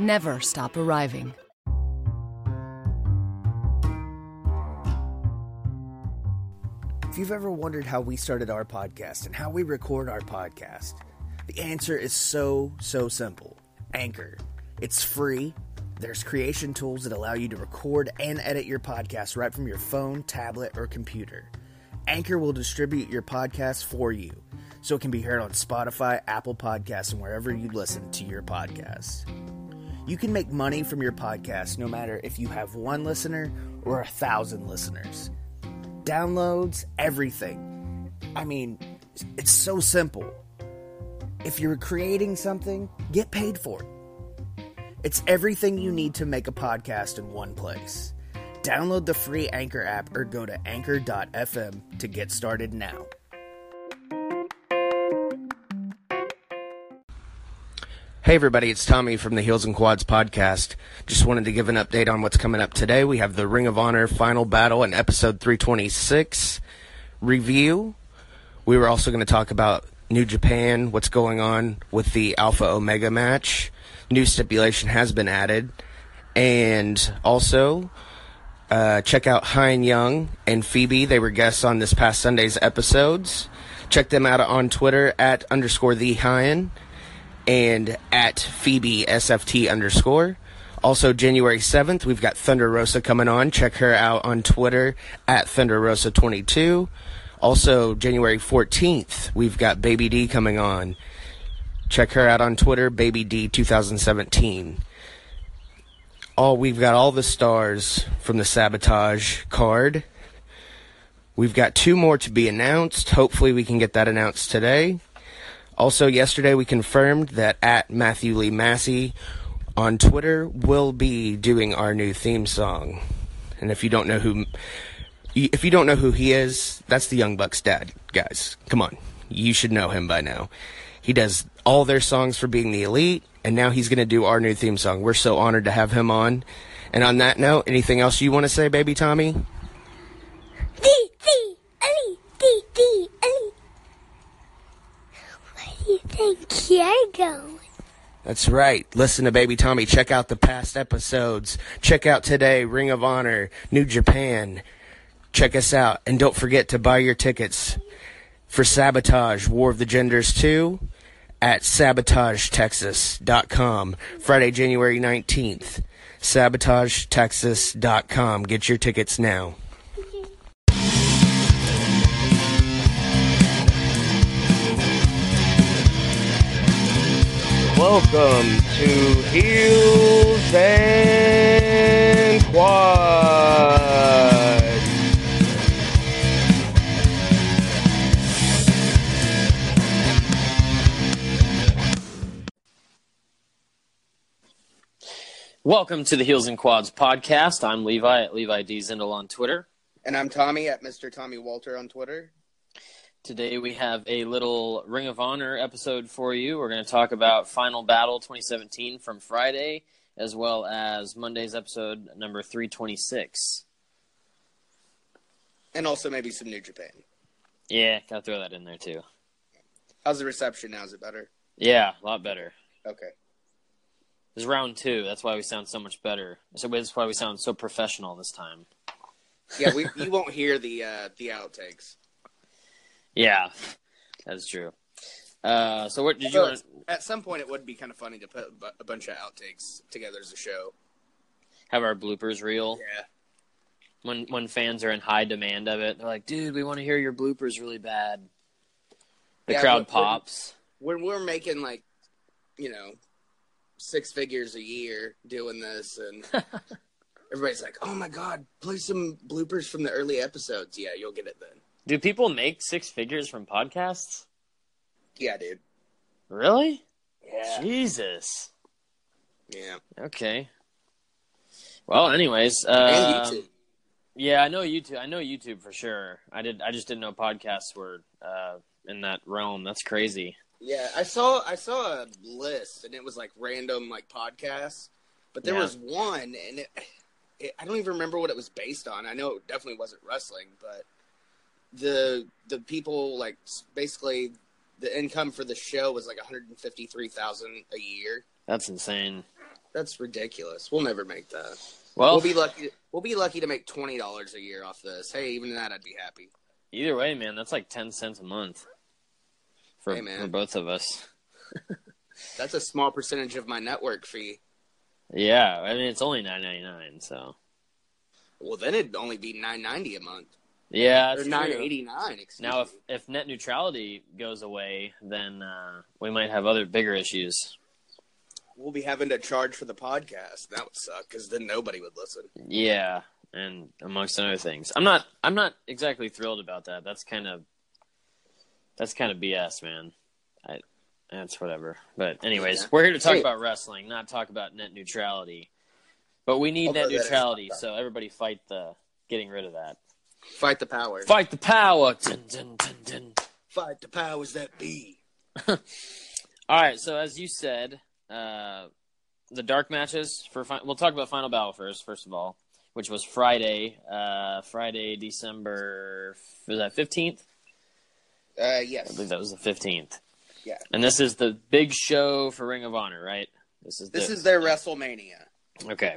Never stop arriving. If you've ever wondered how we started our podcast and how we record our podcast, the answer is so, so simple Anchor. It's free. There's creation tools that allow you to record and edit your podcast right from your phone, tablet, or computer. Anchor will distribute your podcast for you so it can be heard on Spotify, Apple Podcasts, and wherever you listen to your podcasts. You can make money from your podcast no matter if you have one listener or a thousand listeners. Downloads, everything. I mean, it's so simple. If you're creating something, get paid for it. It's everything you need to make a podcast in one place. Download the free Anchor app or go to anchor.fm to get started now. Hey everybody, it's Tommy from the Heels and Quads podcast. Just wanted to give an update on what's coming up today. We have the Ring of Honor final battle and episode 326 review. We were also going to talk about New Japan, what's going on with the Alpha Omega match. New stipulation has been added. And also, uh, check out Hein Young and Phoebe. They were guests on this past Sunday's episodes. Check them out on Twitter at underscore the Hein and at Phoebe SFT underscore. Also, January 7th, we've got Thunder Rosa coming on. Check her out on Twitter at Thunder Rosa22. Also, January 14th, we've got Baby D coming on. Check her out on Twitter, Baby D 2017. All we've got all the stars from the sabotage card. We've got two more to be announced. Hopefully, we can get that announced today. Also, yesterday we confirmed that at Matthew Lee Massie on Twitter will be doing our new theme song. And if you don't know who, if you don't know who he is, that's the Young Bucks dad, guys. Come on, you should know him by now. He does all their songs for being the elite, and now he's going to do our new theme song. We're so honored to have him on. And on that note, anything else you want to say, baby Tommy? The, the, elite, the, the, elite. You think you're going? That's right. Listen to Baby Tommy. Check out the past episodes. Check out today, Ring of Honor, New Japan. Check us out. And don't forget to buy your tickets for Sabotage, War of the Genders 2 at sabotagetexas.com. Friday, January 19th. Sabotagetexas.com. Get your tickets now. Welcome to Heels and Quads. Welcome to the Heels and Quads podcast. I'm Levi at Levi D. Zindel on Twitter. And I'm Tommy at Mr. Tommy Walter on Twitter. Today we have a little Ring of Honor episode for you. We're going to talk about Final Battle 2017 from Friday, as well as Monday's episode number 326. And also maybe some New Japan. Yeah, gotta throw that in there too. How's the reception now? Is it better? Yeah, a lot better. Okay. It's round two. That's why we sound so much better. So that's why we sound so professional this time. Yeah, we you won't hear the uh, the outtakes. Yeah, that's true. Uh, so what did you like At some point, it would be kind of funny to put a bunch of outtakes together as a show. Have our bloopers reel Yeah. when when fans are in high demand of it. They're like, dude, we want to hear your bloopers really bad. The Yeah, crowd when- when- pops. When we're making like, you know, six figures a year doing this, and everybody's like, "Oh my god, play some bloopers from the early episodes." Yeah, you'll get it then. Do people make six figures from podcasts? Yeah, dude. Really? Yeah. Jesus. Yeah. Okay. Well, anyways, uh, and YouTube. Yeah, I know YouTube. I know YouTube for sure. I did. I just didn't know podcasts were uh, in that realm. That's crazy. Yeah, I saw I saw a list and it was like random like podcasts, but there Yeah. was one and it, it I don't even remember what it was based on. I know it definitely wasn't wrestling, but the the people like basically the income for the show was like 153,000 a year. That's insane. That's ridiculous. We'll never make that. Well, we'll be lucky. We'll be lucky to make twenty dollars a year off this. Hey, even that, I'd be happy. either way, man, that's like ten cents a month for Hey, for both of us. That's a small percentage of my network fee. Yeah, I mean it's only nine ninety nine. So Well, then it'd only be nine ninety a month yeah, or nine true. Now, if if net neutrality goes away, then uh, we might have other bigger issues. we'll be having to charge for the podcast. That would suck because then nobody would listen. Yeah, and amongst other things, I'm not I'm not exactly thrilled about that. That's kind of that's kind of BS, man. I that's whatever. But anyways, Yeah. we're here to talk about wrestling, not talk about net neutrality. But we need Although net neutrality, so everybody fight the getting rid of that. Fight the power. Fight the power. Dun, dun, dun. Fight the powers that be. All right, so as you said, uh, the dark matches for fi- we'll talk about Final Battle first. First of all, which was Friday, uh, Friday, December was that fifteenth? Uh, I believe that was the fifteenth. Yeah. And this is the big show for Ring of Honor, right? This is This the, is their WrestleMania. okay.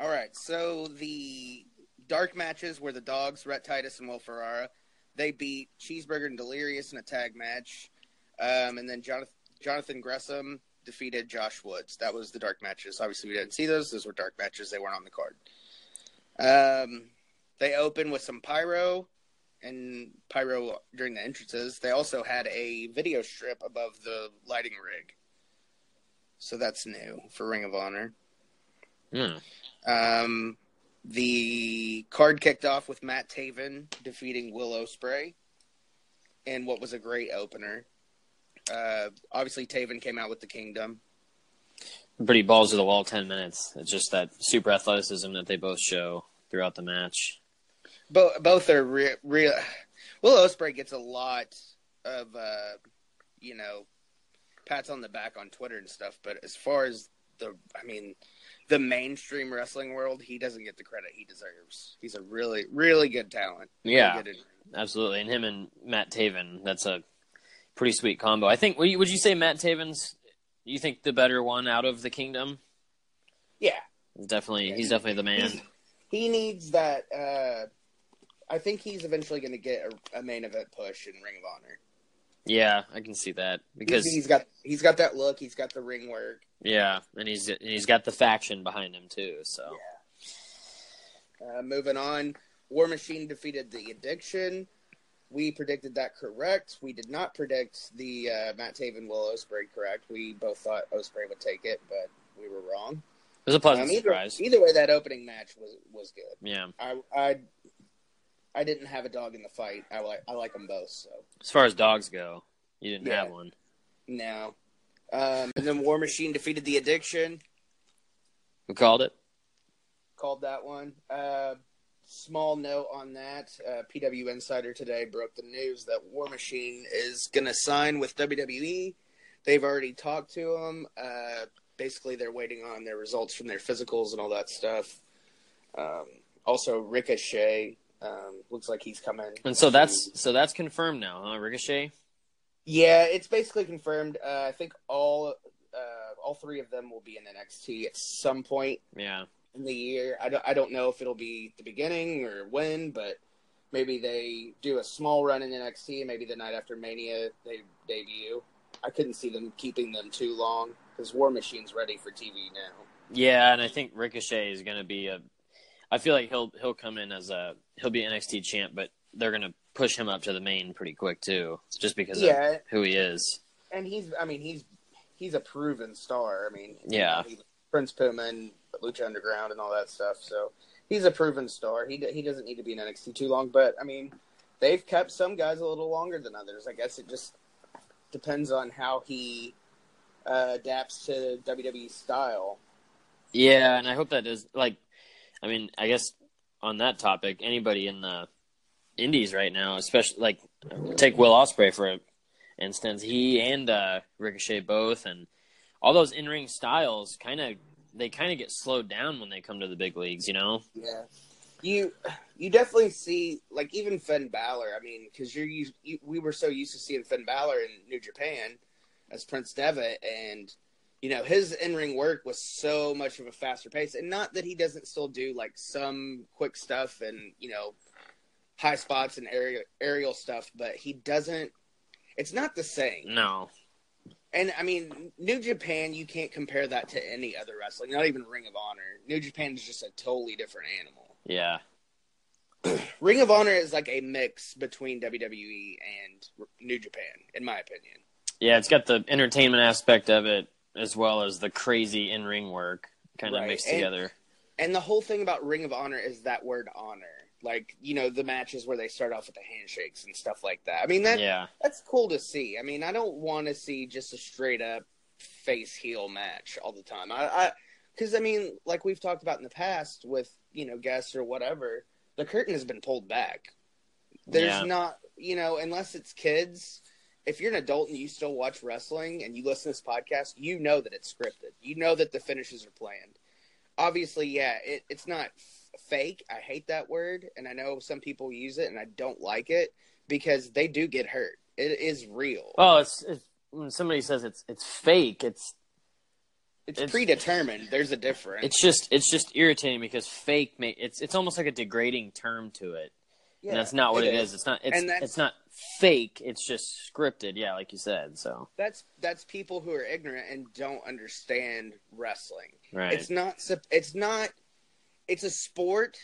All right. So the dark matches were the dogs, Rhett Titus and Will Ferrara. They beat Cheeseburger and Delirious in a tag match. Um, and then Jonathan, Jonathan Gresham defeated Josh Woods. That was the dark matches. Obviously, we didn't see those. Those were dark matches. They weren't on the card. Um, they opened with some pyro and pyro during the entrances. They also had a video strip above the lighting rig. So that's new for Ring of Honor. Hmm. Um, the card kicked off with Matt Taven defeating Will Ospreay and what was a great opener. Uh, obviously, Taven came out with the Kingdom. Pretty balls to the wall, ten minutes. It's just that super athleticism that they both show throughout the match. Both both are real. Re- Will Ospreay gets a lot of uh, you know pats on the back on Twitter and stuff, but as far as the, I mean, the mainstream wrestling world, he doesn't get the credit he deserves. He's a really, really good talent. Yeah. good Absolutely, and him and Matt Taven, that's a pretty sweet combo. I think. Would you, would you say Matt Taven's? You think the better one out of the Kingdom? yeah. Definitely, he's definitely the man. He needs that. Uh, I think he's eventually going to get a, a main event push in Ring of Honor Yeah, I can see that because he's got he's got that look. He's got the ring work. yeah, and he's and he's got the faction behind him too. So Uh, moving on, War Machine defeated the Addiction. We predicted that correct. We did not predict the uh, Matt Taven Will Ospreay correct. We both thought Ospreay would take it, but we were wrong. it was a pleasant Um, either, surprise. either way, that opening match was was good. Yeah, I I I didn't have a dog in the fight. I like I like them both. So as far as dogs go, you didn't Yeah. have one. no. Um, and then War Machine defeated the Addiction. Who called it? Called that one. Uh, small note on that. Uh, PW Insider today broke the news that War Machine is going to sign with WWE. They've already talked to him. Uh, basically, they're waiting on their results from their physicals and all that stuff. Um, also, Ricochet um, looks like he's coming. And so that's so that's confirmed now, huh? Ricochet. Yeah, it's basically confirmed. Uh, I think all uh, all three of them will be in NXT at some point Yeah, in the year. I don't, I don't know if it'll be the beginning or when, but maybe they do a small run in NXT, maybe the night after Mania they debut. I couldn't see them keeping them too long because War Machine's ready for TV now. Yeah, and I think Ricochet is going to be a. I feel like he'll he'll come in as a he'll be NXT champ, but they're going to push him up to the main pretty quick too, just because Yeah. of who he is. And he's, I mean, he's he's a proven star. I mean, Yeah. he- Prince Puma and Lucha Underground and all that stuff. So he's a proven star. He he doesn't need to be in NXT too long, but I mean, they've kept some guys a little longer than others. I guess it just depends on how he uh, adapts to WWE style. Yeah, and I hope that does like. I mean, I guess on that topic, anybody in the Indies right now, especially like take Will Ospreay for instance, he and uh, Ricochet both, and all those in ring styles kind of they kind of get slowed down when they come to the big leagues. You know? Yeah, you you definitely see like even Finn Balor. I mean, because you're you, we were so used to seeing Finn Balor in New Japan as Prince Devitt, and you know his in ring work was so much of a faster pace. And not that he doesn't still do like some quick stuff and you know high spots and aerial aerial stuff, but he doesn't. It's not the same. No. And I mean, New Japan, you can't compare that to any other wrestling, not even Ring of Honor. New Japan is just a totally different animal. Yeah. Ring of Honor is like a mix between WWE and New Japan, in my opinion. Yeah, it's got the entertainment aspect of it as well as the crazy in ring work kind of Right, mixed and- together. And the whole thing about Ring of Honor is that word honor. Like, you know, the matches where they start off with the handshakes and stuff like that. I mean, that Yeah. that's cool to see. I mean, I don't want to see just a straight up face heel match all the time. I, I, because I mean, like we've talked about in the past with you know guests or whatever, the curtain has been pulled back. There's Yeah. not, you know, unless it's kids. If you're an adult and you still watch wrestling and you listen to this podcast, you know that it's scripted. You know that the finishes are planned. Obviously, yeah, it, it's not f- fake. I hate that word, and I know some people use it, and I don't like it because they do get hurt. It is real. Oh, it's, it's when somebody says it's it's fake, it's it's, it's- predetermined. There's a difference. it's just it's just irritating because fake ma- it's it's almost like a degrading term to it. Yeah, and that's not what it it is. It's not it's it's not fake, it's just scripted, yeah, like you said. So, That's that's people who are ignorant and don't understand wrestling. right. It's not. It's not. It's a sport,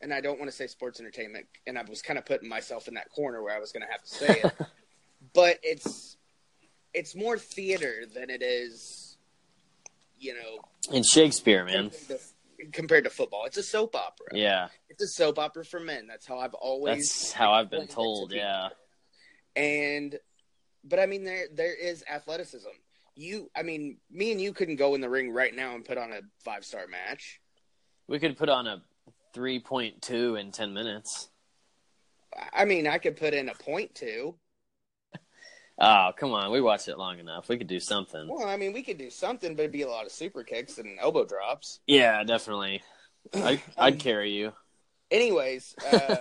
and I don't want to say sports entertainment. And I was kind of putting myself in that corner where I was going to have to say it, but it's it's more theater than it is, you know, in Shakespeare, man. compared to, compared to football. It's a soap opera. Yeah. It's a soap opera for men. That's how I've always. That's how I've been explained it to told, people. And but I mean there there is athleticism. You, I mean, me and you couldn't go in the ring right now and put on a five star match. We could put on a 3.2 in 10 minutes. I mean, I could put in a point two. Oh, come on. We watched it long enough. We could do something. Well, I mean, we could do something, but it'd be a lot of super kicks and elbow drops. Yeah, definitely. I, I'd Um, carry you. Anyways, uh,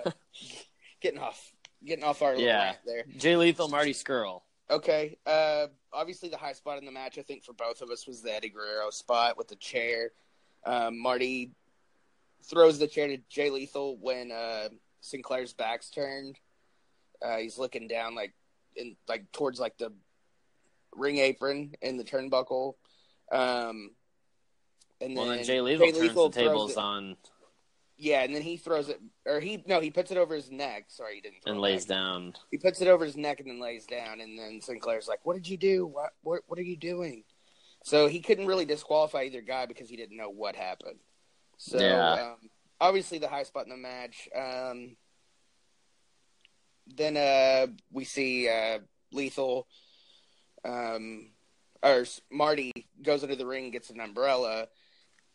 getting off, getting off our Yeah. rant there. Jay Lethal, Marty Scurll. Okay. Uh, obviously, the high spot in the match, I think, for both of us was the Eddie Guerrero spot with the chair. Um, Marty throws the chair to Jay Lethal when uh, Sinclair's back's turned. Uh, he's looking down, like in like towards like the ring apron and the turnbuckle. Um, and Well, then then Jay Lethal turns the tables on Yeah, and then he throws it, or he no, he puts it over his neck. Sorry, he didn't. Throw and lays back. down. He puts it over his neck and then lays down, and then Sinclair's like, "What did you do? What what what are you doing?" So he couldn't really disqualify either guy because he didn't know what happened. So Yeah. um, obviously the high spot in the match. Um, then uh, we see uh, Lethal, um, or Marty goes into the ring, gets an umbrella.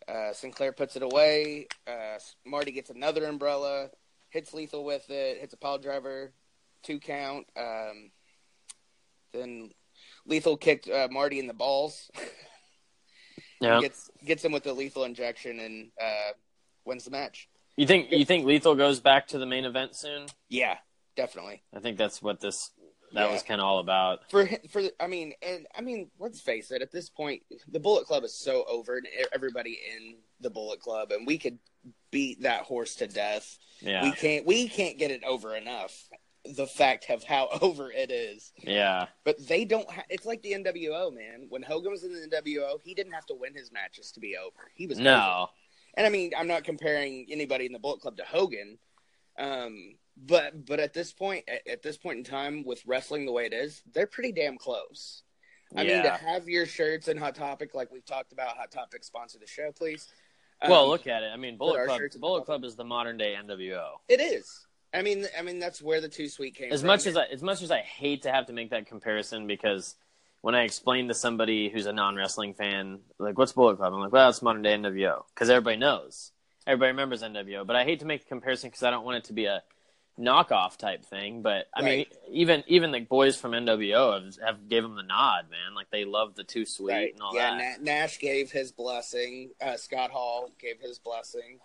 Uh, Sinclair puts it away. Uh, Marty gets another umbrella, hits Lethal with it, hits a pile driver, two count. Um, then Lethal kicked uh, Marty in the balls. Yeah. Gets gets him with the lethal injection and uh, wins the match. You think you think Lethal goes back to the main event soon? Yeah, definitely. I think that's what this that Yeah. was kind of all about. for for I mean, and I mean, let's face it. At this point, the Bullet Club is so over, and everybody in the Bullet Club, and we could beat that horse to death. Yeah, We can't we can't get it over enough. The fact of how over it is, yeah, but they don't. Ha- it's like the NWO man. When Hogan was in the NWO, he didn't have to win his matches to be over. He was over. no, And I mean, I'm not comparing anybody in the Bullet Club to Hogan, um, but but at this point, at, at this point in time, with wrestling the way it is, they're pretty damn close. I mean, to have your shirts in Hot Topic, like we've talked about, Hot Topic sponsor the show, please. well, Um, look at it. I mean, Bullet Club. the Bullet. Club is the modern day NWO. it is. I mean, I mean that's where the two sweet came. As from. much as I, as much as I hate to have to make that comparison, because when I explain to somebody who's a non wrestling fan, like, "What's Bullet Club?" I'm like, "Well, it's modern day NWO," because everybody knows, everybody remembers NWO. But I hate to make a comparison because I don't want it to be a knockoff type thing. But I mean, even even the boys from NWO have, have gave them the nod, man. Like they love the two sweet right, and all yeah, that. Na- Nash gave his blessing. Uh, Scott Hall gave his blessing.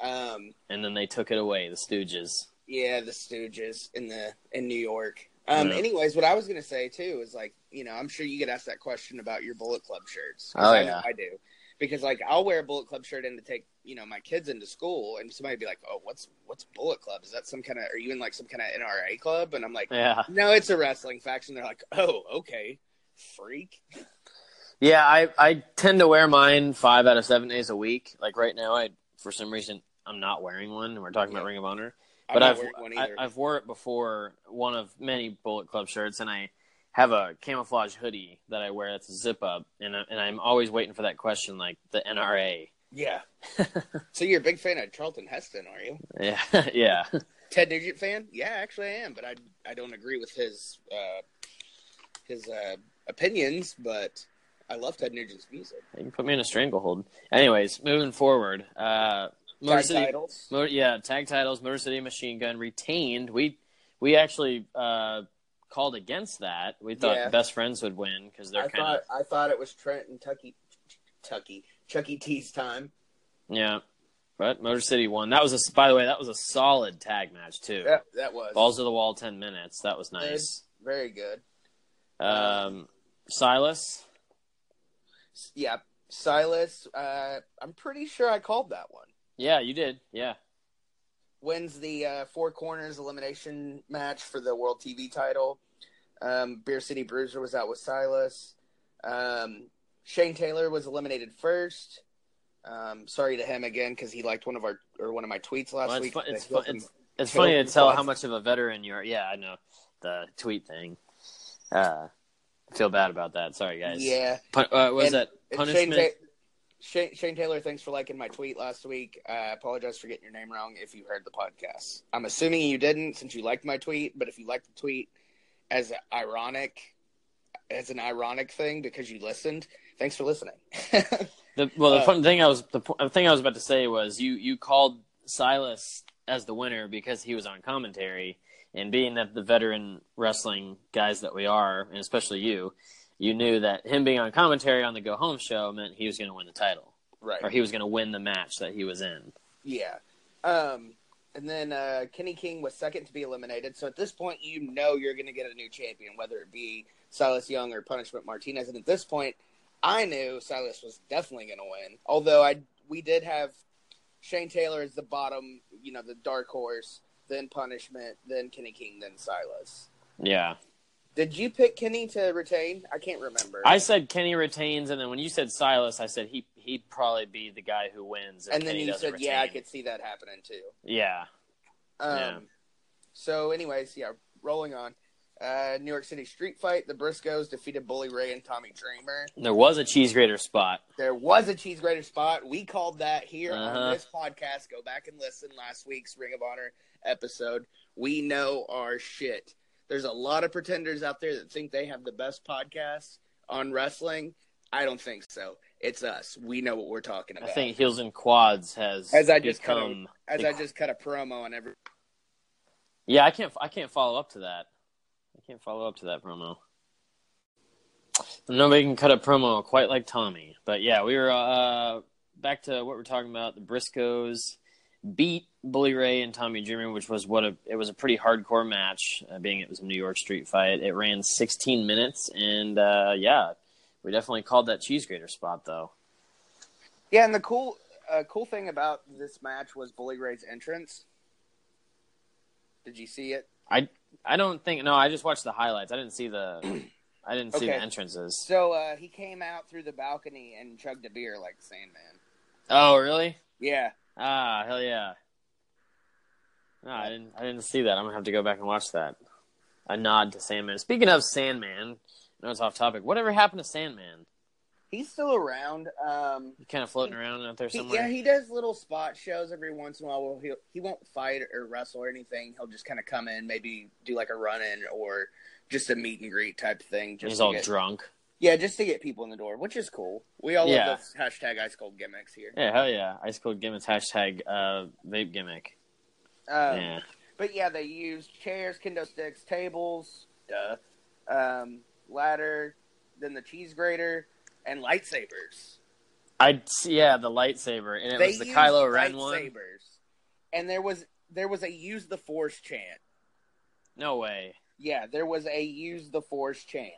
Um, and then they took it away, the Stooges. Yeah, the Stooges in the in New York. Um, Yeah. Anyways, what I was gonna say too is like, you know, I'm sure you get asked that question about your Bullet Club shirts. Oh, I yeah. I do because like I'll wear a Bullet Club shirt in to take you know my kids into school, and somebody be like, "Oh, what's what's Bullet Club? Is that some kind of? Are you in like some kind of NRA club?" And I'm like, Yeah. "No, it's a wrestling faction." They're like, "Oh, okay, freak." Yeah, I I tend to wear mine five out of seven days a week. Like right now, I for some reason I'm not wearing one. and We're talking about Ring of Honor, but I've I. I've wore it before. One of many Bullet Club shirts, and I have a camouflage hoodie that I wear. That's a zip up, and and I'm always waiting for that question, like the NRA. Yeah. so you're a big fan of Charlton Heston, are you? Yeah, yeah, Ted Nugent fan? Yeah, actually I am, but I I don't agree with his uh, his uh, opinions, but I love Ted Nugent's music. you can put me in a stranglehold. Anyways, moving forward, uh, Motor Tag City, titles. Motor, yeah, tag titles. Motor City Machine Gun retained. We we actually uh, called against that. We thought Yeah. best friends would win because they're I kind thought I thought it was Trent and Tucky, Tucky, Chuck E. T's time. yeah. But Motor City won. That was a by the way that was a solid tag match too. That, that was Balls to the wall, ten minutes. That was nice. very good. Um, Silas. Yeah, Silas. Uh, I'm pretty sure I called that one. Yeah, you did. Yeah. Wins the uh, four corners elimination match for the World TV title. Um, Beer City Bruiser was out with Silas. Um, Shane Taylor was eliminated first. Um, sorry to him again because he liked one of our or one of my tweets last Well, it's week. fun, it's, That fun, it's, it's funny to tell how much of a veteran you are. Yeah, I know the tweet thing. Uh, I feel bad about that. Sorry, guys. Yeah, Pun- uh, was And- that punishment? Shane, Ta- Shane, Shane Taylor, thanks for liking my tweet last week. Uh, I apologize for getting your name wrong if you heard the podcast. I'm assuming you didn't since you liked my tweet, but if you liked the tweet as ironic, as an ironic thing because you listened, thanks for listening. The, well, the Uh, fun thing I was the, the thing I was about to say was you you called Silas as the winner because he was on commentary, and being that the veteran wrestling guys that we are, and especially you, you knew that him being on commentary on the Go Home show meant he was going to win the title, right. or he was going to win the match that he was in. Yeah. Um, and then uh, Kenny King was second to be eliminated. So at this point, you know you're going to get a new champion, whether it be Silas Young or Punishment Martinez. And at this point, I knew Silas was definitely going to win. Although I we did have Shane Taylor as the bottom, you know, the dark horse, then Punishment, then Kenny King, then Silas. Yeah, Did you pick Kenny to retain? I can't remember. I said Kenny retains, and then when you said Silas, I said he he'd probably be the guy who wins. And then Kenny you said, "Yeah, I could see that happening too." Yeah, Um, Yeah. So, anyways, yeah, rolling on. Uh, New York City Street Fight. The Briscoes defeated Bully Ray and Tommy Dreamer. there was a cheese grater spot. There was a cheese grater spot. We called that here Uh-huh. on this podcast. Go back and listen last week's Ring of Honor episode. We know our shit. There's a lot of pretenders out there that think they have the best podcast on wrestling. I don't think so. It's us. We know what we're talking about. I think Heels and Quads has as I just cut a, as I just cut a promo on every. Yeah, I can't. I can't follow up to that. Can't follow up to that promo. Nobody can cut a promo quite like Tommy. But yeah, we were uh, back to what we're talking about: the Briscoes beat Bully Ray and Tommy Dreamer, which was what a it was a pretty hardcore match, uh, being it was a New York street fight. It ran 16 minutes, and uh, yeah, we definitely called that cheese grater spot though. Yeah, and the cool uh, cool thing about this match was Bully Ray's entrance. Did you see it? I I don't think no, I just watched the highlights. I didn't see the I didn't see Okay. the entrances. So uh, he came out through the balcony and chugged a beer like Sandman. Oh, really? Yeah, Ah, hell yeah. No, I didn't. I didn't see that. I'm gonna have to go back and watch that. A nod to Sandman. Speaking of Sandman, I know it's off topic. Whatever happened to Sandman? He's still around. Um, He kind of floating around out there he, somewhere. yeah, he does little spot shows every once in a while. Where he he won't fight or wrestle or anything. He'll just kind of come in, maybe do like a run in or just a meet and greet type thing. Just He's all get, drunk. Yeah, just to get people in the door, which is cool. We all Yeah. love this hashtag ice cold gimmicks here. Yeah, hell yeah. Ice cold gimmicks hashtag uh, vape gimmick. Um, yeah. But yeah, they use chairs, kendo sticks, tables, duh, um, ladder, then the cheese grater, and lightsabers. I yeah the lightsaber and it they was the Kylo Ren one. lightsabers, and there was there was a use the force chant. No way. Yeah, there was a use the force chant.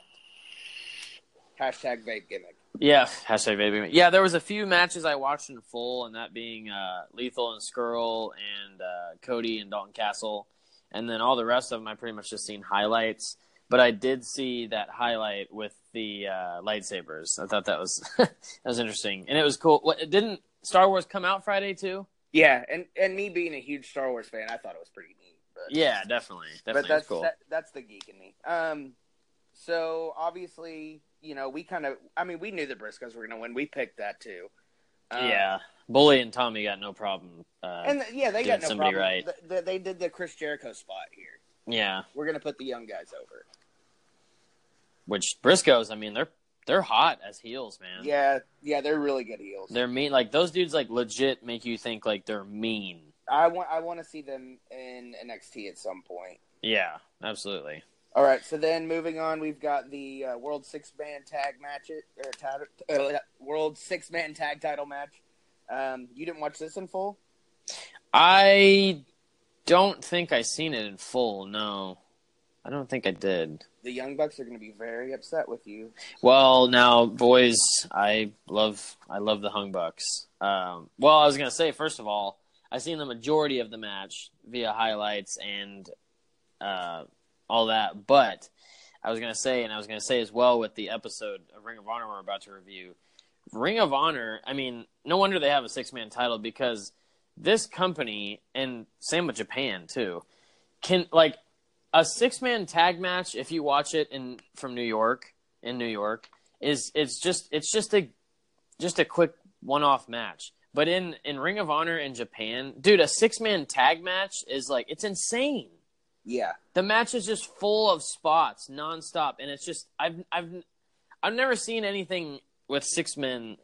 Hashtag vape gimmick. Yeah, hashtag vape gimmick. Yeah, there was a few matches I watched in full, and that being uh, Lethal and Scurll and uh, Cody and Dalton Castle, and then all the rest of them I pretty much just seen highlights. But I did see that highlight with the uh, lightsabers. I thought that was that was interesting, and it was cool. What didn't Star Wars come out Friday too? Yeah, and and me being a huge Star Wars fan, I thought it was pretty neat. But Yeah, definitely, definitely but that's cool. that, that's the geek in me. Um, so obviously, you know, we kind of, I mean, we knew the Briscoes were going to win. We picked that too. Um, yeah, Bully and Tommy got no problem. Uh, and yeah, they got no somebody problem. right. Th- th- they did the Chris Jericho spot here. yeah, We're going to put the young guys over. Which Briscoes, I mean, they're they're hot as heels, man. Yeah, yeah, they're really good heels. They're mean. Like those dudes, like legit make you think like they're mean. I want, I want to see them in NXT at some point. Yeah, absolutely. All right, so then moving on, we've got the uh, World Six Man Tag match, or tat- uh, World Six Man Tag Title match. Um, you didn't watch this in full? I don't think I seen it in full. No, I don't think I did. The Young Bucks are going to be very upset with you. Well, now, boys, I love I love the Hung Bucks. Um, well, I was gonna say first of all, I've seen the majority of the match via highlights and uh, all that, but I was gonna say, and I was gonna say as well with the episode of Ring of Honor we're about to review. Ring of Honor, I mean, no wonder they have a six man title because this company and same with Japan too can like a six man tag match if you watch it in from New York in New York is it's just it's just a just a quick one off match. But in in Ring of Honor in Japan, dude, a six man tag match is like it's insane. Yeah, The match is just full of spots nonstop, and it's just I've I've I've never seen anything with six men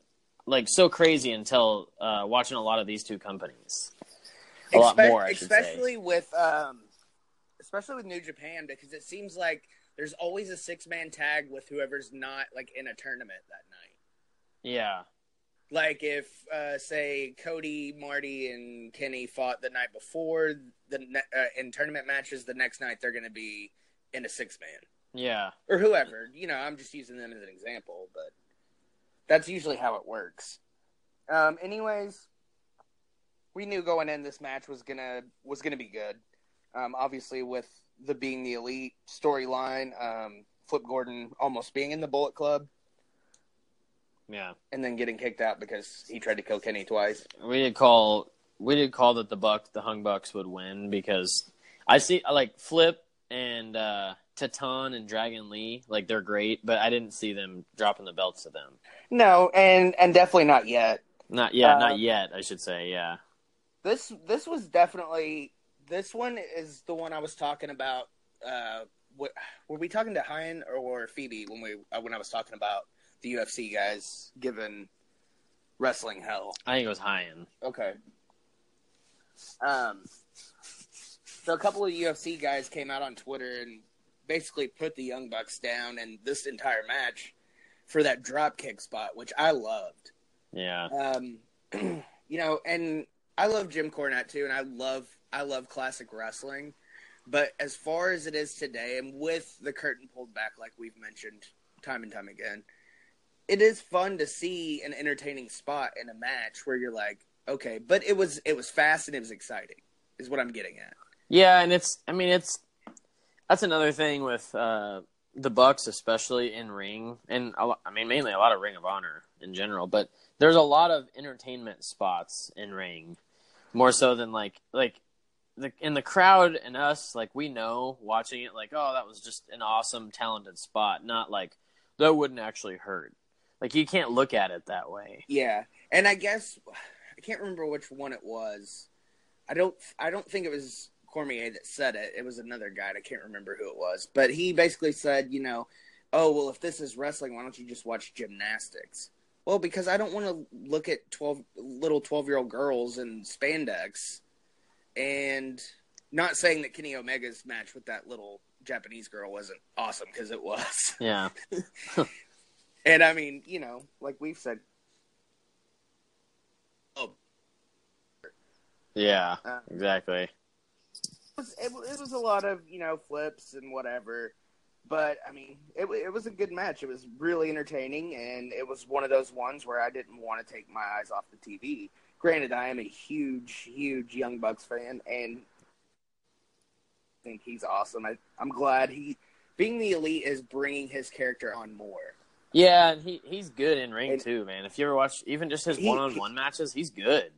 like so crazy until uh, watching a lot of these two companies. A lot more, I should say. especially with um, especially with New Japan because it seems like there's always a six man tag with whoever's not like in a tournament that night. Yeah, Like if uh, say Cody, Marty, and Kenny fought the night before the ne- uh, in tournament matches, the next night they're going to be in a six man yeah, or whoever. You know, I'm just using them as an example, but that's usually how it works. Um, anyways, we knew going in this match was gonna was gonna be good. Um, obviously, with the being the elite storyline, um, Flip Gordon almost being in the Bullet Club yeah. and then getting kicked out because he tried to kill Kenny twice. We did call we did call that the Buck the Hung Bucks would win because I see like Flip and uh Titan and Dragon Lee like they're great, but I didn't see them dropping the belts to them. No, and and definitely not yet. Not yeah, Uh, not yet. I should say yeah. This this was definitely this one is the one I was talking about. Uh, what, were we talking to Hyan or Phoebe when we uh, when I was talking about the UFC guys given wrestling hell? I think it was Hyan. Okay. Um. So a couple of UFC guys came out on Twitter and basically put the Young Bucks down in this entire match for that drop kick spot, which I loved. Yeah. Um, you know, and I love Jim Cornette too, and I love I love classic wrestling. But as far as it is today, and with the curtain pulled back, like we've mentioned time and time again, it is fun to see an entertaining spot in a match where you're like, okay, but it was it was fast and it was exciting, is what I'm getting at. Yeah, and it's I mean it's that's another thing with uh, the Bucks, especially in ring, and I mean mainly a lot of Ring of Honor in general, but there's a lot of entertainment spots in ring, more so than like like the in the crowd and us like we know watching it like oh that was just an awesome talented spot, not like that wouldn't actually hurt. Like you can't look at it that way. Yeah, and I guess I can't remember which one it was. I don't. I don't think it was Cormier that said it. It was another guy. I can't remember who it was, but he basically said, you know, oh well, if this is wrestling, why don't you just watch gymnastics? Well, because I don't want to look at twelve little twelve year old girls in spandex, and not saying that Kenny Omega's match with that little Japanese girl wasn't awesome because it was. Yeah. and I mean, you know, like we've said, oh, Yeah. Uh, Exactly. it was, it, it was a lot of you know flips and whatever, but I mean, it it was a good match. It was really entertaining, and it was one of those ones where I didn't want to take my eyes off the TV. Granted, I am a huge, huge Young Bucks fan, and I think he's awesome. I, I'm glad he being the elite is bringing his character on more. Yeah, and he he's good in ring And- too, man. If you ever watch even just his one on one matches, he's good.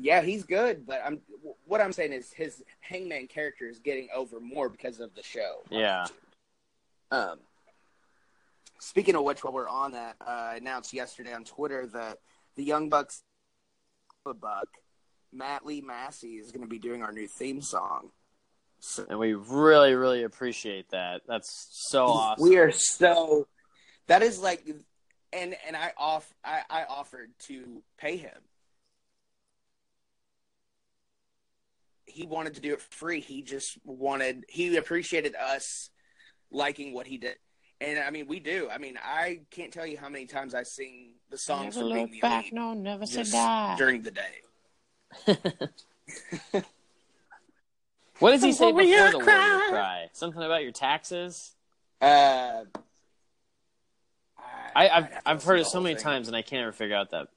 Yeah, he's good, but I'm what I'm saying is his Hangman character is getting over more because of the show. Yeah. Um, speaking of which, while we're on that, uh, I announced yesterday on Twitter that the Young Bucks, Buck, Matt Lee Massie is going to be doing our new theme song. So And we really, really appreciate that. That's so awesome. we are so. That is like, and and I off I, I offered to pay him. He wanted to do it free. He just wanted. He appreciated us liking what he did. And I mean, we do. I mean, I can't tell you how many times I sing the songs from being the elite no, never just during the day. What does he say before the cry. warrior cry? Something about your taxes? Uh, I, I've I'd have I've heard it so many thing. times and I can't ever figure out that.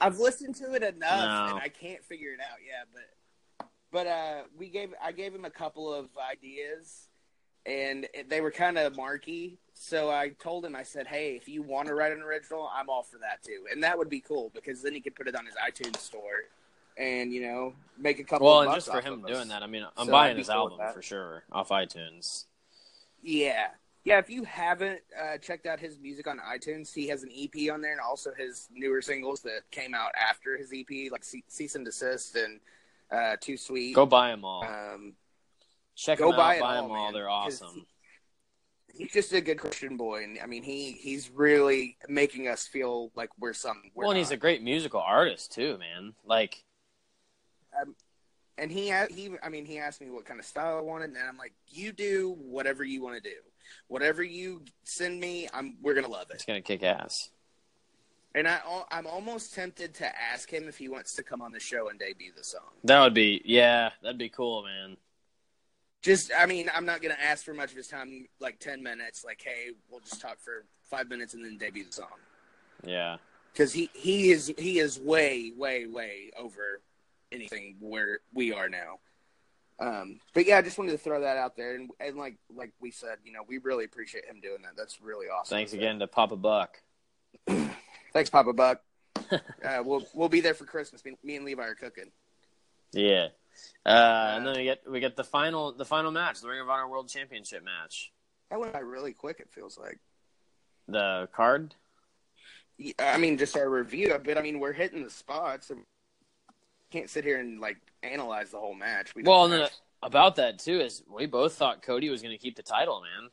I've listened to it enough, No. and I can't figure it out. Yeah, but but uh, we gave I gave him a couple of ideas, and they were kind of marky. So I told him, I said, "Hey, if you want to write an original, I'm all for that too, and that would be cool because then he could put it on his iTunes store, and you know, make a couple. Well, of and just for him of us. doing that, I mean, I'm So buying his cool album for sure off iTunes. Yeah. Yeah, if you haven't uh, checked out his music on iTunes, he has an EP on there and also his newer singles that came out after his EP, like Ce- Cease and Desist and uh, Too Sweet. Go buy them all. Um, Check go them buy out. Buy all, them all. man, They're awesome. he's just a good Christian boy, and I mean, he he's really making us feel like we're something. We're Well, and he's a great musical artist too, man. Like, um, and he he I mean, he asked me what kind of style I wanted, and I'm like, you do whatever you want to do, whatever you send me, I'm we're gonna love it. it's gonna kick ass. And I, I'm almost tempted to ask him if he wants to come on the show and debut the song. That would be, yeah, that'd be cool, man. Just, I mean, I'm not going to ask for much of his time, like 10 minutes, like, hey, we'll just talk for five minutes and then debut the song. Yeah. Because he, he is he is way, way, way over anything where we are now. Um, but yeah, I just wanted to throw that out there. And, and like like we said, you know, we really appreciate him doing that. That's really awesome. Thanks So, again to Papa Buck. Thanks, Papa Buck. uh, we'll we'll be there for Christmas. Me, me and Levi are cooking. Yeah. Uh, and then we get we get the final the final match, the Ring of Honor World Championship match. That went by really quick. It feels like. The card. Yeah, I mean, just our review, but I mean, we're hitting the spots. And can't sit here and like analyze the whole match. We Well, about that too is we both thought Cody was going to keep the title, man.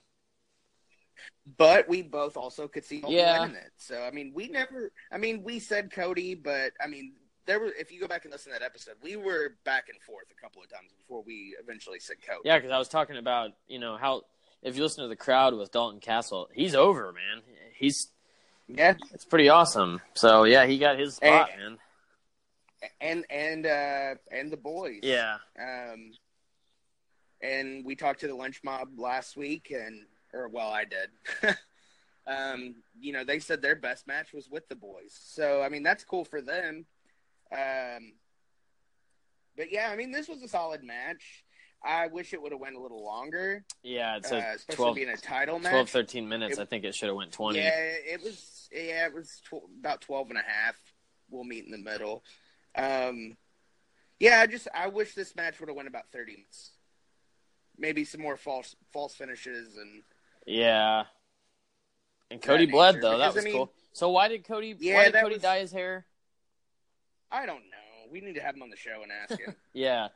but we both also could see Colton Yeah. winning it. So I mean, we never. I mean, we said Cody, but I mean, there were. If you go back and listen to that episode, we were back and forth a couple of times before we eventually said coach. Yeah, because I was talking about you know how if you listen to the crowd with Dalton Castle, he's over, man. He's yeah. it's pretty awesome. So yeah, he got his spot, And- man. and and uh, and the boys. Yeah. Um, and we talked to the lunch mob last week, and or well, I did. um, you know, they said their best match was with the boys. So I mean, that's cool for them. Um, but yeah, I mean, this was a solid match. I wish it would have went a little longer, Yeah, it's uh, a especially 12, being a title match. 12, 13 minutes. It- I think it should have went 20. Yeah, it was. Yeah, it was tw- about 12 and a half. We'll meet in the middle. Um, yeah, I just I wish this match would have went about 30 minutes. Maybe some more false false finishes and Yeah. And Cody bled nature, though. That was I mean- cool. So why did Cody? Yeah, why did Cody was- dye his hair? I don't know. We need to have him on the show and ask him. Yeah,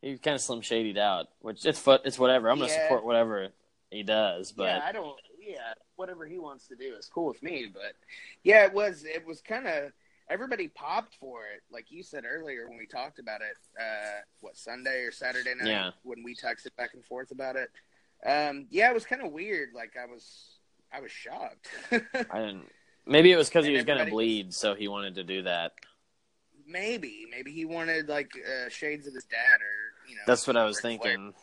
he kind of slim shadied out, which it's. It's whatever. I'm gonna Yeah. support whatever he does, but yeah, I don't. Yeah, whatever he wants to do is cool with me. But yeah, it was. It was kind of everybody popped for it, like you said earlier when we talked about it. Uh, what Sunday or Saturday night Yeah. when we texted back and forth about it. Um, yeah, it was kind of weird. Like I was, I was shocked. I didn't. Maybe it was because he was gonna everybody bleed, so he wanted to do that. Maybe, maybe he wanted like uh, shades of his dad, or you know. That's what I was Ric Flair. thinking.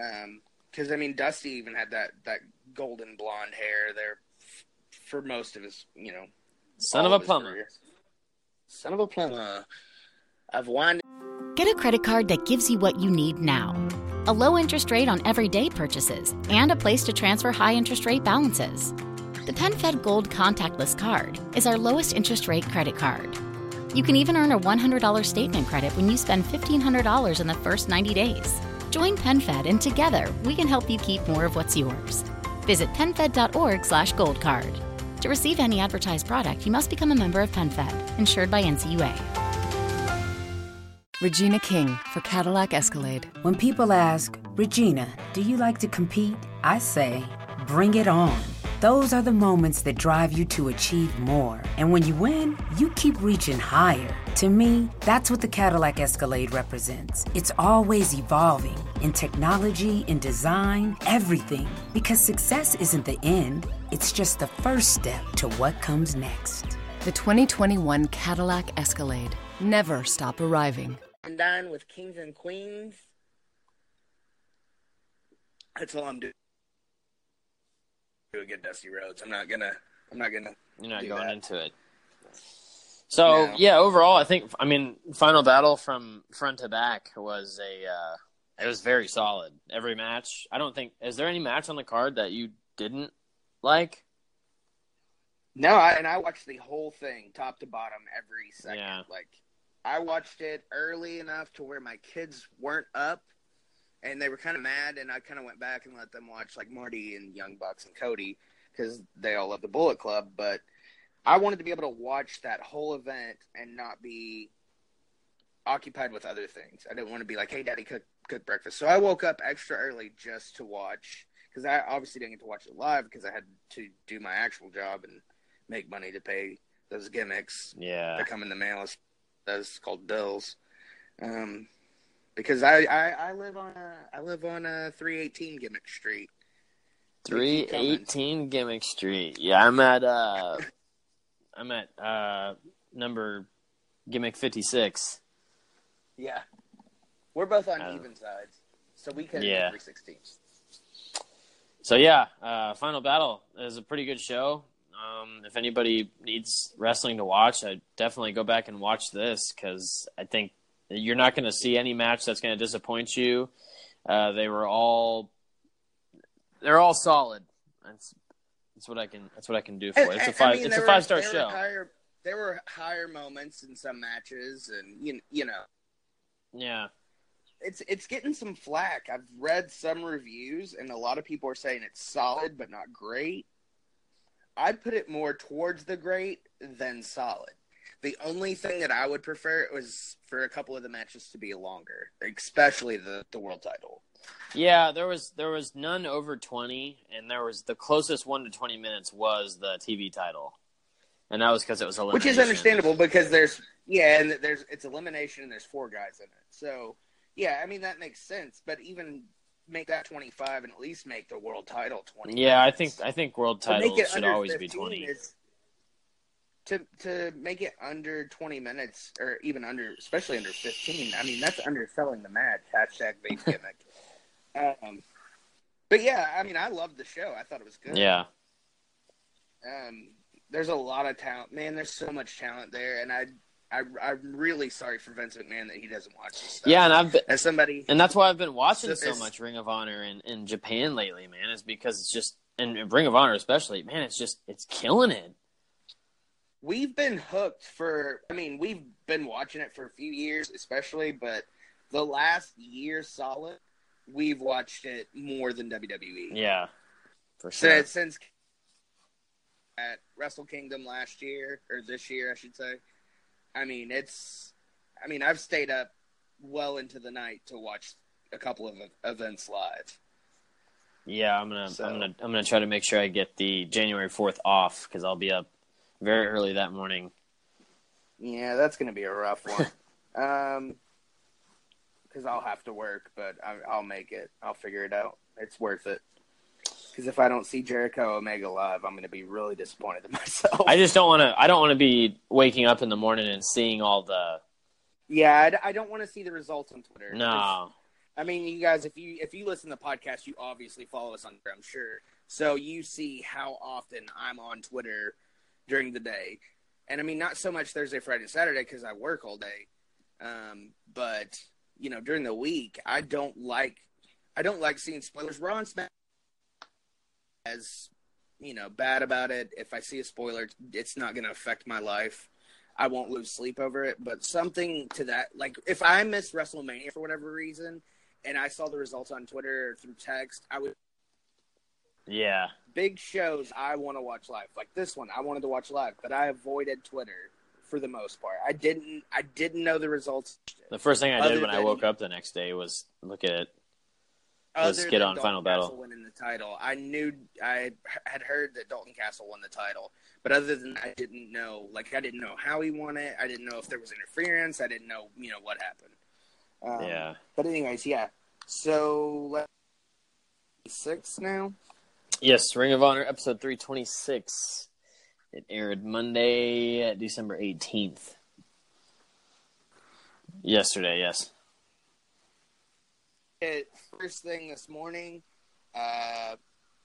Um, because I mean, Dusty even had that that golden blonde hair there f- for most of his, you know, Son all of a plumber. career. Son of a plumber. I've won. Get a credit card that gives you what you need now. A low interest rate on everyday purchases and a place to transfer high interest rate balances. The PenFed Gold Contactless Card is our lowest interest rate credit card. You can even earn a $100 statement credit when you spend $1,500 in the first 90 days. Join PenFed and together we can help you keep more of what's yours. Visit penfed.org slash goldcard. To receive any advertised product, you must become a member of PenFed, insured by NCUA. Regina King for Cadillac Escalade. When people ask, Regina, do you like to compete? I say, bring it on. Those are the moments that drive you to achieve more. And when you win, you keep reaching higher. To me, that's what the Cadillac Escalade represents. It's always evolving in technology, in design, everything. Because success isn't the end, it's just the first step to what comes next. The 2021 Cadillac Escalade. Never stop arriving. And done with kings and queens. That's all I'm doing. Do a good Dusty Rhodes. I'm not gonna. I'm not gonna. You're not going that. into it. So No. yeah, overall, I think I mean final battle from front to back was a uh, it was very solid. Every match, I don't think is there any match on the card that you didn't like. No, I, and I watched the whole thing, top to bottom, every second. Yeah. Like, I watched it early enough to where my kids weren't up, and they were kind of mad, and I kind of went back and let them watch like Marty and Young Bucks and Cody because they all love the Bullet Club. But I wanted to be able to watch that whole event and not be occupied with other things. I didn't want to be like, "Hey, Daddy, cook cook breakfast." So I woke up extra early just to watch because I obviously didn't get to watch it live because I had to do my actual job and make money to pay those gimmicks Yeah, that come in the mail. As that's called bills. Um, because I, I I live on a I live on a three eighteen gimmick street. three eighteen Gimmick Street. Yeah, I'm at uh, I'm at uh number Gimmick fifty six. Yeah, we're both on Um, even sides, so we can yeah. three sixteen. So yeah, uh, Final Battle is a pretty good show. Um, if anybody needs wrestling to watch, I'd definitely go back and watch this because I think you're not going to see any match that's going to disappoint you. Uh, they were all they're all solid. That's that's what I can that's what I can do for it. It's a five it's there a were- five star show. Higher, there were higher moments in some matches, and you you know Yeah, it's it's getting some flack. I've read some reviews, and a lot of people are saying it's solid but not great. I'd put it more towards the great than solid. The only thing that I would prefer was for a couple of the matches to be longer, especially the the world title. yeah. There was there was none over twenty, and there was the closest one to twenty minutes was the TV title, and that was because it was elimination. which is understandable because there's yeah, and there's it's elimination and there's four guys in it. So yeah, I mean that makes sense. But even make that 25 and at least make the world title 20. Yeah, I think I think world titles should always be twenty. Is, to to make it under 20 minutes or even under, especially under 15. I mean, that's underselling the match. Hashtag base gimmick. um, but yeah, I mean, I loved the show. I thought it was good. Yeah. Um, there's a lot of talent, man. There's so much talent there, and I, I, I'm really sorry for Vince McMahon that he doesn't watch this stuff. Yeah, and I've been, as somebody, and that's why I've been watching So so much Ring of Honor in, in Japan lately, man. Is because it's just and Ring of Honor especially, man. It's just it's killing it. We've been hooked for. I mean, we've been watching it for a few years, especially, but the last year solid, we've watched it more than WWE. Yeah, for sure. Since, since at Wrestle Kingdom last year or this year, I should say. I mean, it's. I mean, I've stayed up well into the night to watch a couple of events live. Yeah, I'm gonna So- I'm gonna I'm gonna try to make sure I get the January fourth off because I'll be up very early that morning. Yeah, that's going to be a rough one. um, because I'll have to work, but I, I'll make it. I'll figure it out. It's worth it. Because if I don't see Jericho Omega live, I'm going to be really disappointed in myself. I just don't want to I don't want to be waking up in the morning and seeing all the yeah, I don't want to see the results on Twitter. no. I mean, you guys, if you if you listen to the podcast, you obviously follow us on Twitter, I'm sure. So you see how often I'm on Twitter during the day, and I mean, not so much Thursday, Friday, Saturday because I work all day, um, but you know, during the week, I don't like I don't like seeing spoilers. Raw and Smack as you know bad about it. If I see a spoiler, it's not going to affect my life. I won't lose sleep over it, but something to that, like if I miss WrestleMania for whatever reason, and I saw the results on Twitter or through text, I would Yeah. Big shows I want to watch live. Like this one, I wanted to watch live, but I avoided Twitter for the most part. I didn't I didn't know the results. The first thing I did when I woke up the next day was look at Let's get on Dalton Final Battle. Winning the title, I knew I had heard that Dalton Castle won the title, but other than that, I didn't know. Like I didn't know how he won it. I didn't know if there was interference. I didn't know you know what happened. Um, yeah. But anyways, yeah. So let's six now. Yes, Ring of Honor episode 326. It aired Monday, December 18th. Yesterday, yes. It, first thing this morning, uh,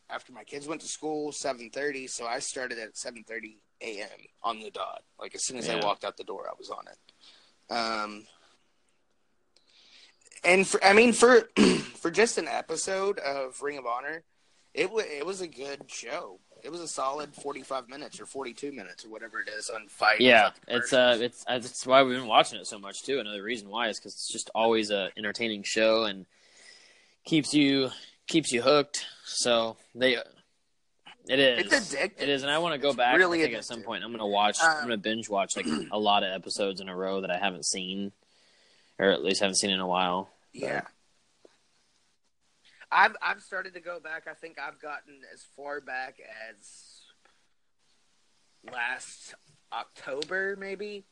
after my kids went to school, seven thirty. So I started at seven thirty a.m. on the dot. Like as soon as I walked out the door, I was on it. Um, and for I mean for for just an episode of Ring of Honor, it was it was a good show. It was a solid forty five minutes or forty two minutes or whatever it is on FITE. Yeah, it's uh, it's it's why we've been watching it so much too. Another reason why is because it's just always a entertaining show and keeps you keeps you hooked. So they, it is, It's addictive. It is, and I want to go back. really I think at some point I'm gonna watch. I'm Um, gonna binge watch like a lot of episodes in a row that I haven't seen, or at least haven't seen in a while. Yeah. I've I've started to go back. I think I've gotten as far back as last October, maybe.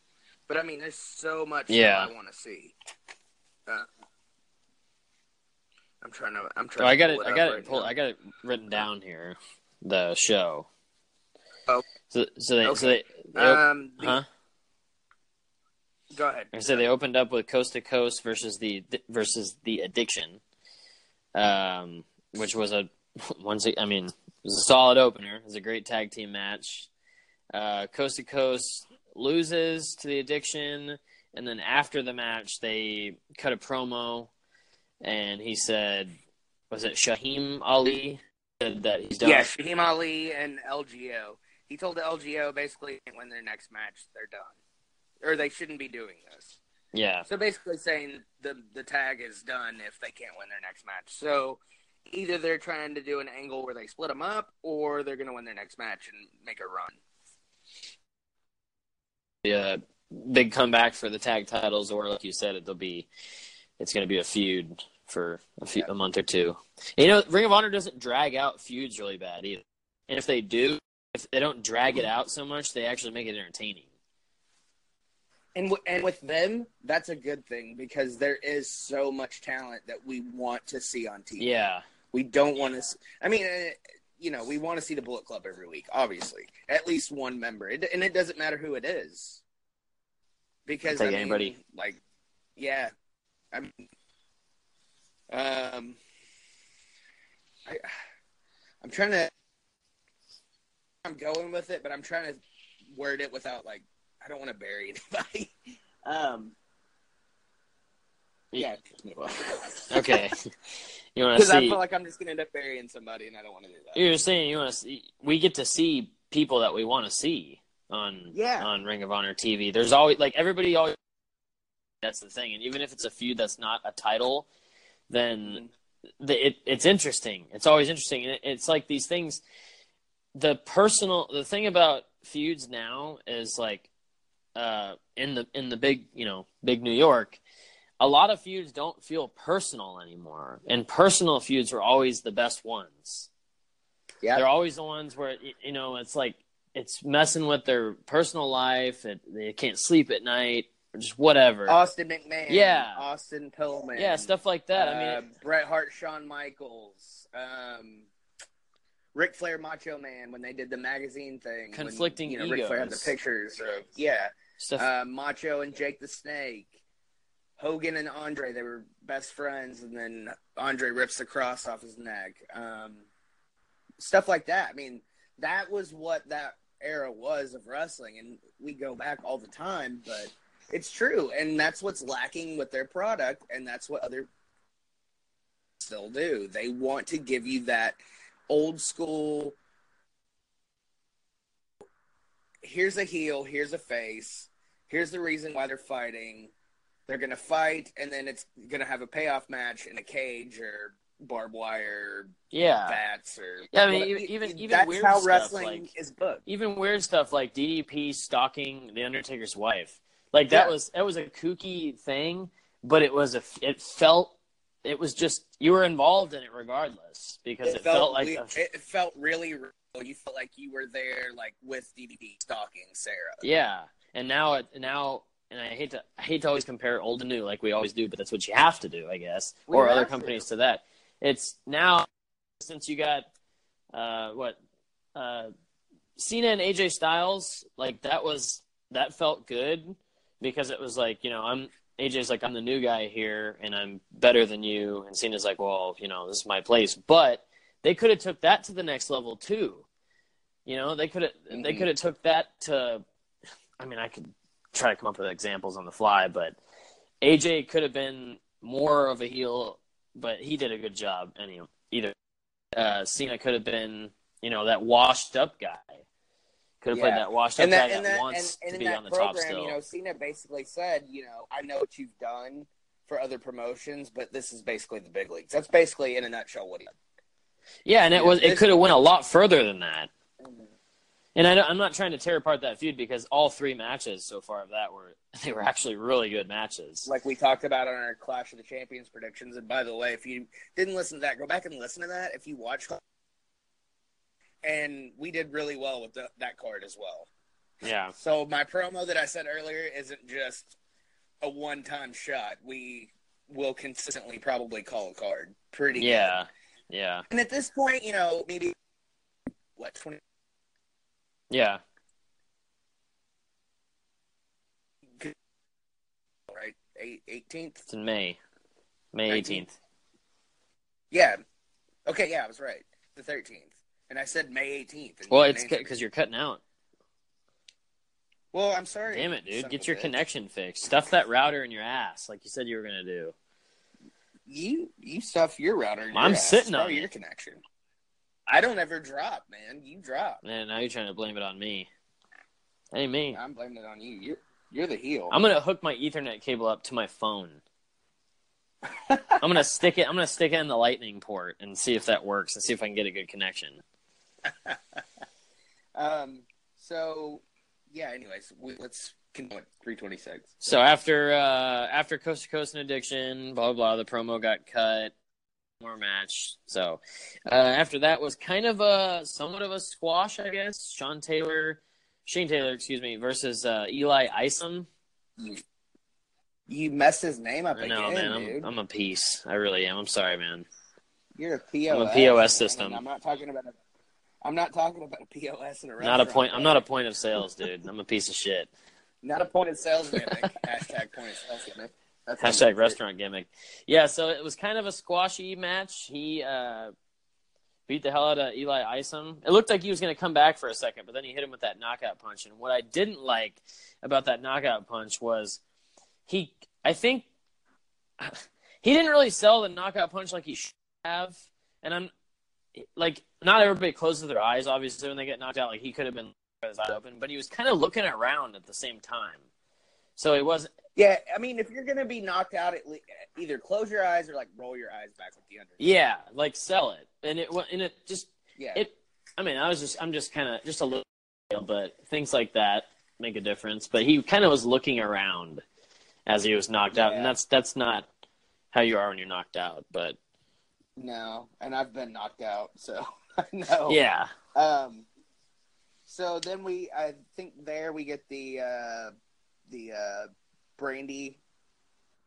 But I mean, there's so much Yeah. that I want to see. Uh, I'm trying to. I'm trying. I to got pull it. I got it. right now. I got it written down here. The show. Oh. So so they so they, they op- Um, the- huh? Go ahead. So they opened up with Coast to Coast versus the versus the Addiction, um, which was a once I mean it was a solid opener. It was a great tag team match. Uh, Coast to Coast loses to the Addiction, and then after the match they cut a promo, and he said, "Was it Shaheem Ali?" That he's done. Yeah, Shaheem Ali and LGO. He told the LGO basically when their next match they're done, or they shouldn't be doing this. Yeah, So basically saying the the tag is done if they can't win their next match. So either they're trying to do an angle where they split them up, or they're going to win their next match and make a run. be a big comeback for the tag titles, or like you said, it'll be it's going to be a feud for a few a month or two. You know, Ring of Honor doesn't drag out feuds really bad either, and if they do, if they don't drag it out so much, they actually make it entertaining. And w- and with them, that's a good thing because there is so much talent that we want to see on TV. Yeah, We don't want to. I mean, uh, you know, we want to see the Bullet Club every week, obviously. At least one member. It, and it doesn't matter who it is. Because I mean, anybody. like yeah. I mean um I I'm trying to I'm going with it, but I'm trying to word it without like I don't want to bury anybody. um yeah, just move on. Okay. You want to see? Because I feel like I'm just gonna end up burying somebody, and I don't want to do that. You're saying you want to see? We get to see people that we want to see on Yeah. on Ring of Honor TV. There's always like everybody always. That's the thing, and even if it's a feud that's not a title, then the, it it's interesting. It's always interesting. And it, it's like these things. The personal, the thing about feuds now is like, uh, in the in the big you know big New York, a lot of feuds don't feel personal anymore, and personal feuds are always the best ones. Yeah. They're always the ones where you know it's like it's messing with their personal life. It, they can't sleep at night, or just whatever. Austin McMahon, Yeah. Austin Pillman, yeah, stuff like that. I uh, mean, Bret Hart, Shawn Michaels, um, Ric Flair, Macho Man when they did the magazine thing, when, Conflicting you know, Ric Flair had the pictures of yeah, stuff. uh, Macho and Jake the Snake, Hogan and Andre, they were best friends, and then Andre rips the cross off his neck, um, stuff like that. I mean, that was what that era was of wrestling, and we go back all the time, but it's true, and that's what's lacking with their product, and that's what other still do. They want to give you that old school. Here's a heel. Here's a face. Here's the reason why they're fighting. They're gonna fight, and then it's gonna have a payoff match in a cage or barbed wire, yeah, bats, or Yeah, I mean, what- even- even- that's weird how stuff, wrestling like- is booked. even weird stuff like DDP stalking the Undertaker's wife. Like that Yeah. was that was a kooky thing, but it was a it felt it was just you were involved in it regardless because it, felt, like a, it felt really real. You felt like you were there, like with DDP stalking Sarah. Yeah, and now it now, and I hate to I hate to always compare old to new like we always do, but that's what you have to do, I guess, We or other have to. companies to that. It's now since you got uh what uh Cena and AJ Styles, like that was that felt good because it was like you know I'm AJ's like I'm the new guy here and I'm better than you, and Cena's like well you know this is my place, but they could have took that to the next level too. You know, they could have they Mhm. could have took that to. I mean, I could try to come up with examples on the fly, but AJ could have been more of a heel, but he did a good job. Anyway, either uh, Cena could have been, you know, that washed up guy. Could have played that washed up and that, guy that, that, wants and, and to be on the program, top still. you know, Cena basically said, you know, I know what you've done for other promotions, but this is basically the big leagues. That's basically in a nutshell what he. Yeah, and it Yeah, was it could have went a lot further than that. And I, I'm not trying to tear apart that feud because all three matches so far of that were they were actually really good matches. Like we talked about on our Clash of the Champions predictions. And by the way, if you didn't listen to that, go back and listen to that. If you watched, and we did really well with the, that card as well. yeah, So my promo that I said earlier isn't just a one-time shot. We will consistently probably call a card pretty. good. yeah, yeah, And at this point, you know, maybe what twenty yeah. right eighteenth. It's in May, May 18th. Yeah. Okay. Yeah, I was right. The thirteenth, and I said May eighteenth. Well, it's because you're cutting out. Well, I'm sorry. Damn it, dude! Get your bitch. connection fixed. Stuff that router in your ass, like you said you were gonna do. You you stuff your router. In I'm your sitting probably on it. your connection. I don't ever drop, man. You drop. Man, now you're trying to blame it on me. Hey, me. I'm blaming it on you. You're you're the heel. I'm gonna hook my Ethernet cable up to my phone. I'm gonna stick it. I'm gonna stick it in the Lightning port and see if that works, and see if I can get a good connection. Um. So, yeah. Anyways, we, let's continue 326. So after uh, after Coast to Coast and Addiction, blah blah blah, the promo got cut. More match. So uh, after that was kind of a somewhat of a squash, I guess. Sean Taylor, Shane Taylor, excuse me, versus uh, Eli Isom. You messed his name up I know, again, man. dude. I'm, I'm a piece. I really am. I'm sorry, man. You're a POS. I'm a POS system. I'm not talking about. A, I'm not talking about a POS in a Not a point. I'm not a point of sales, dude. I'm a piece of shit. Not a point of sales gimmick. Hashtag point of sales gimmick. That's Hashtag restaurant gimmick. Yeah, so it was kind of a squashy match. He uh, beat the hell out of Eli Isom. It looked like he was going to come back for a second, but then he hit him with that knockout punch. And what I didn't like about that knockout punch was he, I think, he didn't really sell the knockout punch like he should have. And I'm like, not everybody closes their eyes, obviously, when they get knocked out. Like he could have been his eyes open, but he was kind of looking around at the same time. So it wasn't. Yeah, I mean, if you're gonna be knocked out, at le- either close your eyes or like roll your eyes back with the under. Yeah, like sell it, and it and it just Yeah. it. I mean, I was just I'm just kind of just a little, but things like that make a difference. But he kind of was looking around as he was knocked out, and that's that's not how you are when you're knocked out. But No, and I've been knocked out, so I know. yeah, Um. So then we, I think there we get the uh the uh Brandi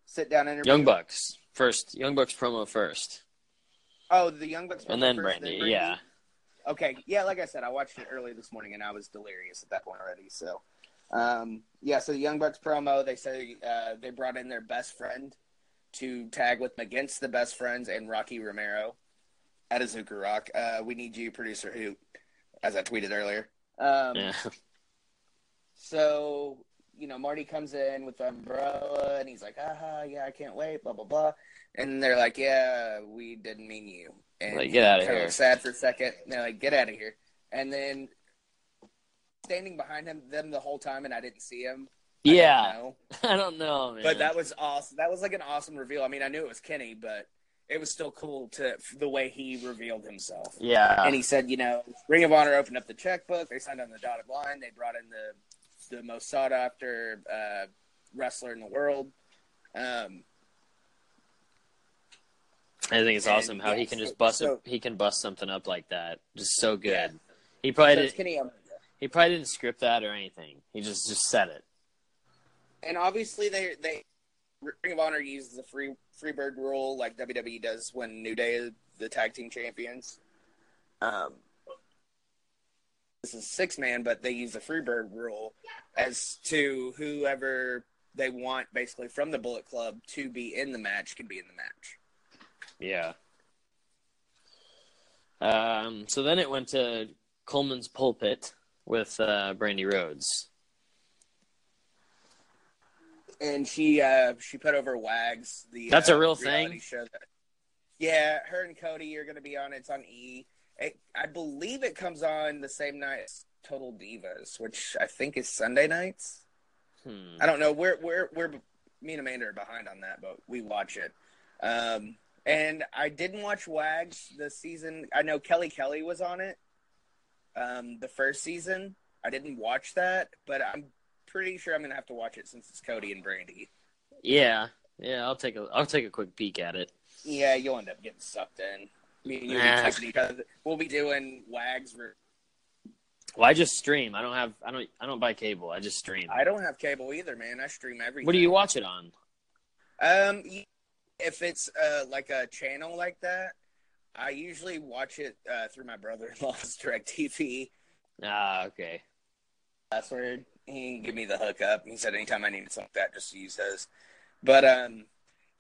sit down interview. Young Bucks first, Young Bucks promo first, Oh, the Young Bucks. and then first, Brandi. Yeah, Okay, yeah, like I said, I watched it early this morning and I was delirious at that point already. So, um, yeah, so the Young Bucks promo, they say uh, they brought in their best friend to tag with them against the best friends and Rocky Romero at Azucar Roc. Uh, we need you, producer Hoot, as I tweeted earlier. Um, yeah, So, you know, Marty comes in with the umbrella and he's like, aha, yeah, I can't wait, blah, blah, blah. And they're like, yeah, we didn't mean you. And Like, get he kinda here. sad for a second. And they're like, get out of here. And then standing behind him, them the whole time, and I didn't see him. I don't yeah. know. I don't know, man. But that was awesome. That was like an awesome reveal. I mean, I knew it was Kenny, but it was still cool to the way he revealed himself. yeah, And he said, you know, Ring of Honor opened up the checkbook. They signed on the dotted line. They brought in the the most sought after uh, wrestler in the world. Um, I think it's and, awesome how yeah, he can so- just bust so- it. He can bust something up like that, just so good. Yeah. He probably so did, Kenny Omega. he probably didn't script that or anything. He just just said it. And obviously, they they Ring of Honor uses the free Freebird rule like WWE does when New Day is the tag team champions. Um, this is six man, but they use the Freebird rule as to whoever they want, basically from the Bullet Club, to be in the match can be in the match. Yeah. Um, so then it went to Coleman's pulpit with uh, Brandi Rhodes. and she uh she put over Wags the That's a uh, real thing? show that, yeah her and Cody are going to be on it's on E it, I believe it comes on the same night as Total Divas which I think is Sunday nights Hmm. I don't know we're we're we're me and Amanda are behind on that but we watch it um and I didn't watch Wags this season I know Kelly Kelly was on it um the first season I didn't watch that but I'm pretty sure I'm gonna have to watch it since it's Cody and Brandi Yeah, yeah. I'll take a I'll take a quick peek at it. Yeah, you'll end up getting sucked in. Me and you will be Nah. texting each other. We'll be doing wags. For, Well, I just stream. I don't have I don't I don't buy cable. I just stream. I don't have cable either, man. I stream everything. What do you watch it on? Um, if it's uh like a channel like that, I usually watch it uh, through my brother-in-law's Direct TV Ah, okay. password. He give me the hookup. He said anytime I need something like that, just use his. But um,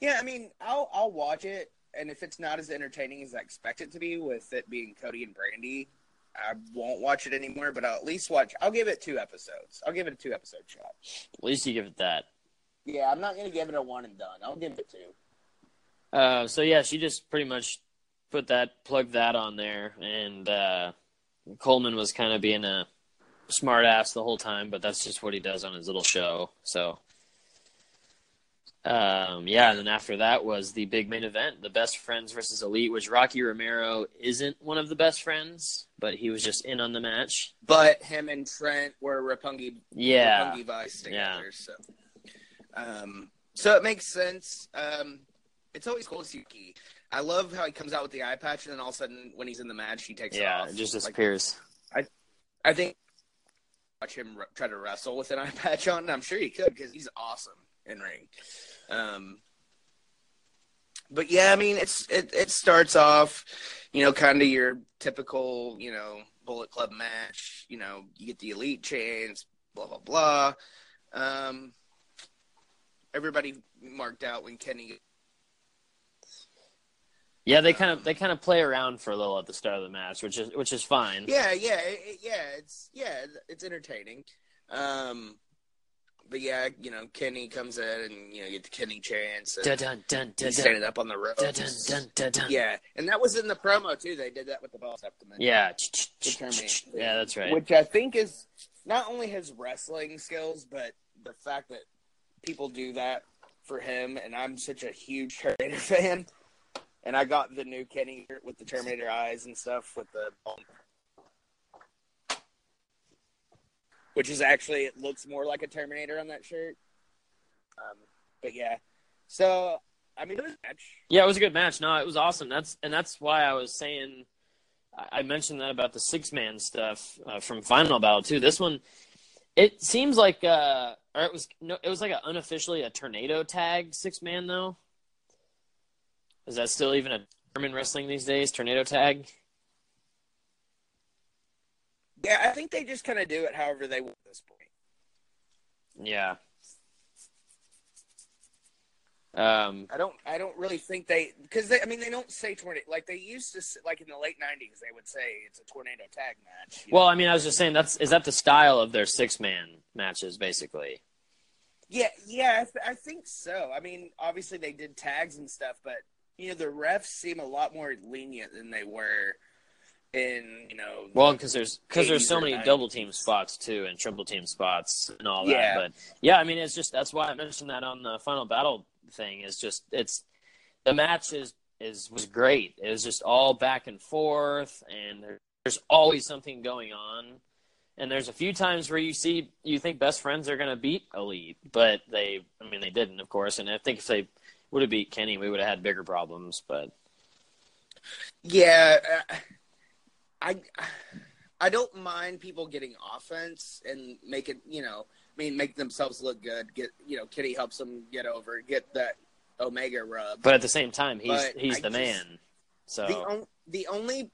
yeah, I mean, I'll I'll watch it, and if it's not as entertaining as I expect it to be, with it being Cody and Brandi, I won't watch it anymore. But I'll at least watch. I'll give it two episodes. I'll give it a two episode shot. At least you give it that. Yeah, I'm not gonna give it a one and done. I'll give it two. Uh, so yeah, she just pretty much put that plugged that on there, and uh, Coleman was kind of being a smart ass the whole time, but that's just what he does on his little show. So, um, yeah, and then after that was the big main event, the best friends versus elite, which Rocky Romero isn't one of the best friends, but he was just in on the match. But him and Trent were Roppongi Yeah, Roppongi Vice together. Yeah. So, um, so it makes sense. Um, it's always cool to see Key. I love how he comes out with the eye patch, and then all of a sudden, when he's in the match, he takes it off. yeah, it just Like, disappears. I think watch him try to wrestle with an eye patch on. and I'm sure he could because he's awesome in ring. Um, but yeah, I mean, it's it it starts off, you know, kind of your typical, you know, Bullet Club match. You know, you get the elite chains, blah blah blah. Um, everybody marked out when Kenny. Yeah, they kind of they kind of play around for a little at the start of the match, which is which is fine. Yeah, yeah, it- yeah. It's yeah, it's entertaining. Um, but yeah, you know, Kenny comes in and you know you get the Kenny chance. And Dun dun dun dun he's standing up on the ropes. Dun, dun, dun, dun, dun. Yeah, and that was in the promo too. They did that with the boss up to Yeah. Yeah, that's right. Which I think is not only his wrestling skills, but the fact that people do that for him. And I'm such a huge Terminator fan. And I got the new Kenny shirt with the Terminator eyes and stuff with the. Which is actually, it looks more like a Terminator on that shirt. Um, but yeah. So, I mean, it was a match. Yeah, it was a good match. No, it was awesome. That's and that's why I was saying I mentioned that about the six man stuff uh, from Final Battle too. This one, it seems like uh, or it was no, it was like a, unofficially a tornado tag six man though. Is that still even a term in wrestling these days? Tornado tag. Yeah, I think they just kind of do it however they want at this point. Yeah. Um. I don't. I don't really think they because they. I mean, they don't say tornado like they used to. Like in the late '90s, they would say it's a tornado tag match. Well, know? I mean, I was just saying that's is that the style of their six man matches basically. yeah, yeah, I, th- I think so. I mean, obviously they did tags and stuff, but you know, the refs seem a lot more lenient than they were in you know. Well, because there's because there's so many 90s. double team spots too, and triple team spots and all that. Yeah. But yeah, I mean, it's just that's why I mentioned that on the final battle thing. Is just it's the match is is was great. It was just all back and forth, and there's always something going on. And there's a few times where you see you think best friends are going to beat Elite, but they, I mean, they didn't, of course. And I think if they would have beat Kenny, we would have had bigger problems. But Yeah, uh, I I don't mind people getting offense and make it. You know, I mean, make themselves look good. Get you know, Kitty helps them get over, get that Omega rub. but at the same time, he's But he's I the just- man. So the on, the only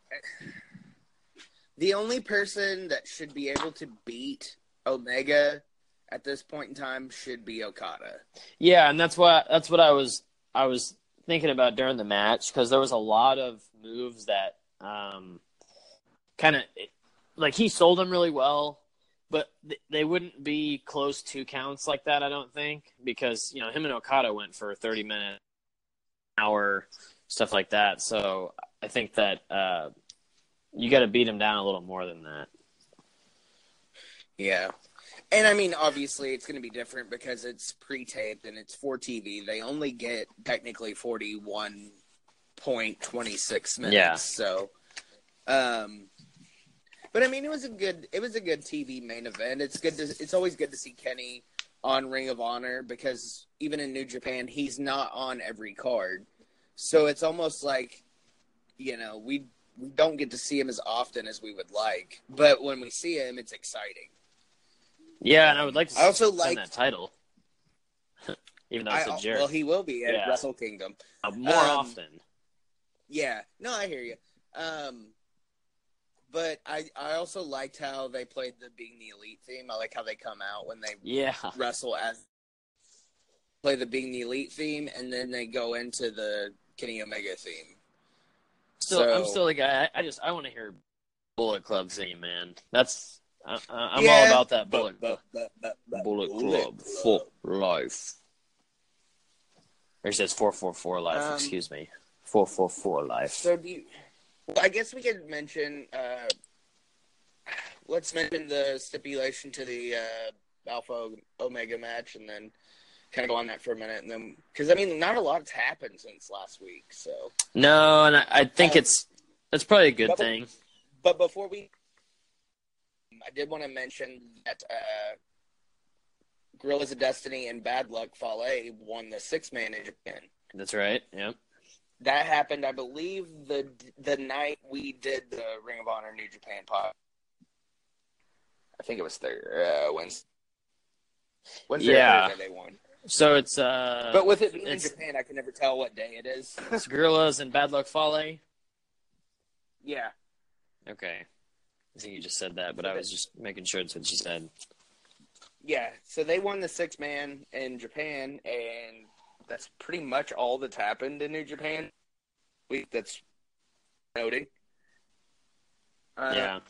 the only person that should be able to beat Omega at this point in time should be Okada. Yeah, and that's what that's what I was I was thinking about during the match because there was a lot of moves that um, kind of like he sold them really well, but th- they wouldn't be close to counts like that. I don't think because you know him and Okada went for thirty minutes, hour stuff like that. So I think that uh, you got to beat him down a little more than that. Yeah. And I mean, obviously, it's going to be different because it's pre-taped and it's for TV. They only get technically forty-one point twenty-six minutes. Yeah. So, um, but I mean, it was a good, it was a good TV main event. It's good to, it's always good to see Kenny on Ring of Honor because even in New Japan, he's not on every card. So it's almost like, you know, we we don't get to see him as often as we would like, but when we see him, it's exciting. Yeah, and I would like to I also see like- that title, even though it's a jerk. well, he will be at Yeah. Wrestle Kingdom. Uh, more um, often. Yeah, no, I hear you. Um, but I I also liked how they played the being the elite theme. I like how they come out when they Yeah. wrestle as play the being the elite theme, and then they go into the Kenny Omega theme. Still, I'm still the guy. I, I just I want to hear Bullet Club theme, man. That's I, I'm Yeah, all about that Bullet but- Bullet Club Club. for life. Or it says four four four life. Um, excuse me, four four four life. So do you? Well, I guess we could mention. Uh, let's mention the stipulation to the uh, Alpha Omega match, and then kind of go on that for a minute, and then because I mean, not a lot's happened since last week. So, no, and I, I think Um, it's that's probably a good but- thing. but before we, I did want to mention that uh, Guerrillas of Destiny and Bad Luck Fale won the six man in Japan. That's right. Yep. That happened, I believe, the the night we did the Ring of Honor New Japan pod. I think it was third uh, Wednesday. Wednesday Yeah. Thursday they won. So it's uh, But with it being in Japan, I can never tell what day it is. it's Guerrillas and Bad Luck Fale. yeah. Okay. I think you just said that, but I was just making sure it's what you said. Yeah, so they won the six man in Japan, and that's pretty much all that's happened in New Japan. Week that's noting. Uh, yeah.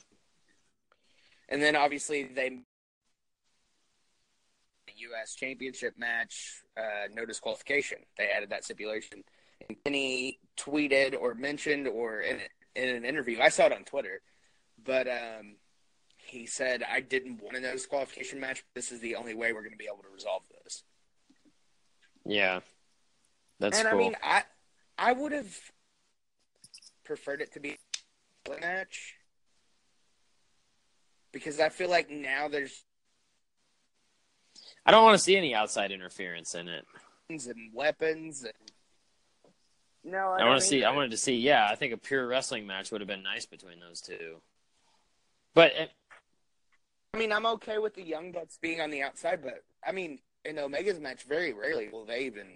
And then obviously they the U.S. Championship match, uh, no disqualification. They added that stipulation. And Kenny tweeted or mentioned or in, in an interview, I saw it on Twitter, but um, he said, I didn't want a no disqualification match. But this is the only way we're going to be able to resolve this. Yeah. That's and cool. I mean, I I would have preferred it to be a match because I feel like now there's I don't want to see any outside interference in it. and weapons and no, I, I want to see. either. I wanted to see. Yeah, I think a pure wrestling match would have been nice between those two. But it, I mean, I'm okay with the young bucks being on the outside, but I mean, in Omega's match, very rarely will they even.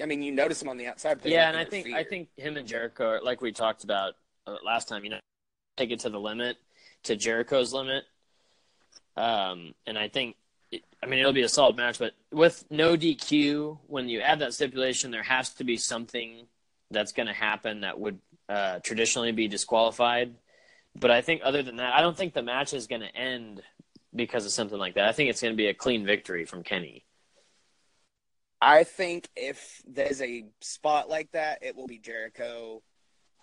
I mean, you notice them on the outside. Yeah, and I think I think him and Jericho, are- like we talked about uh, last time, you know, take it to the limit, to Jericho's limit. Um, and I think, it, I mean, it'll be a solid match, but with no DQ, when you add that stipulation, there has to be something that's going to happen that would uh, traditionally be disqualified. But I think, other than that, I don't think the match is going to end because of something like that. I think it's going to be a clean victory from Kenny. I think if there's a spot like that, it will be Jericho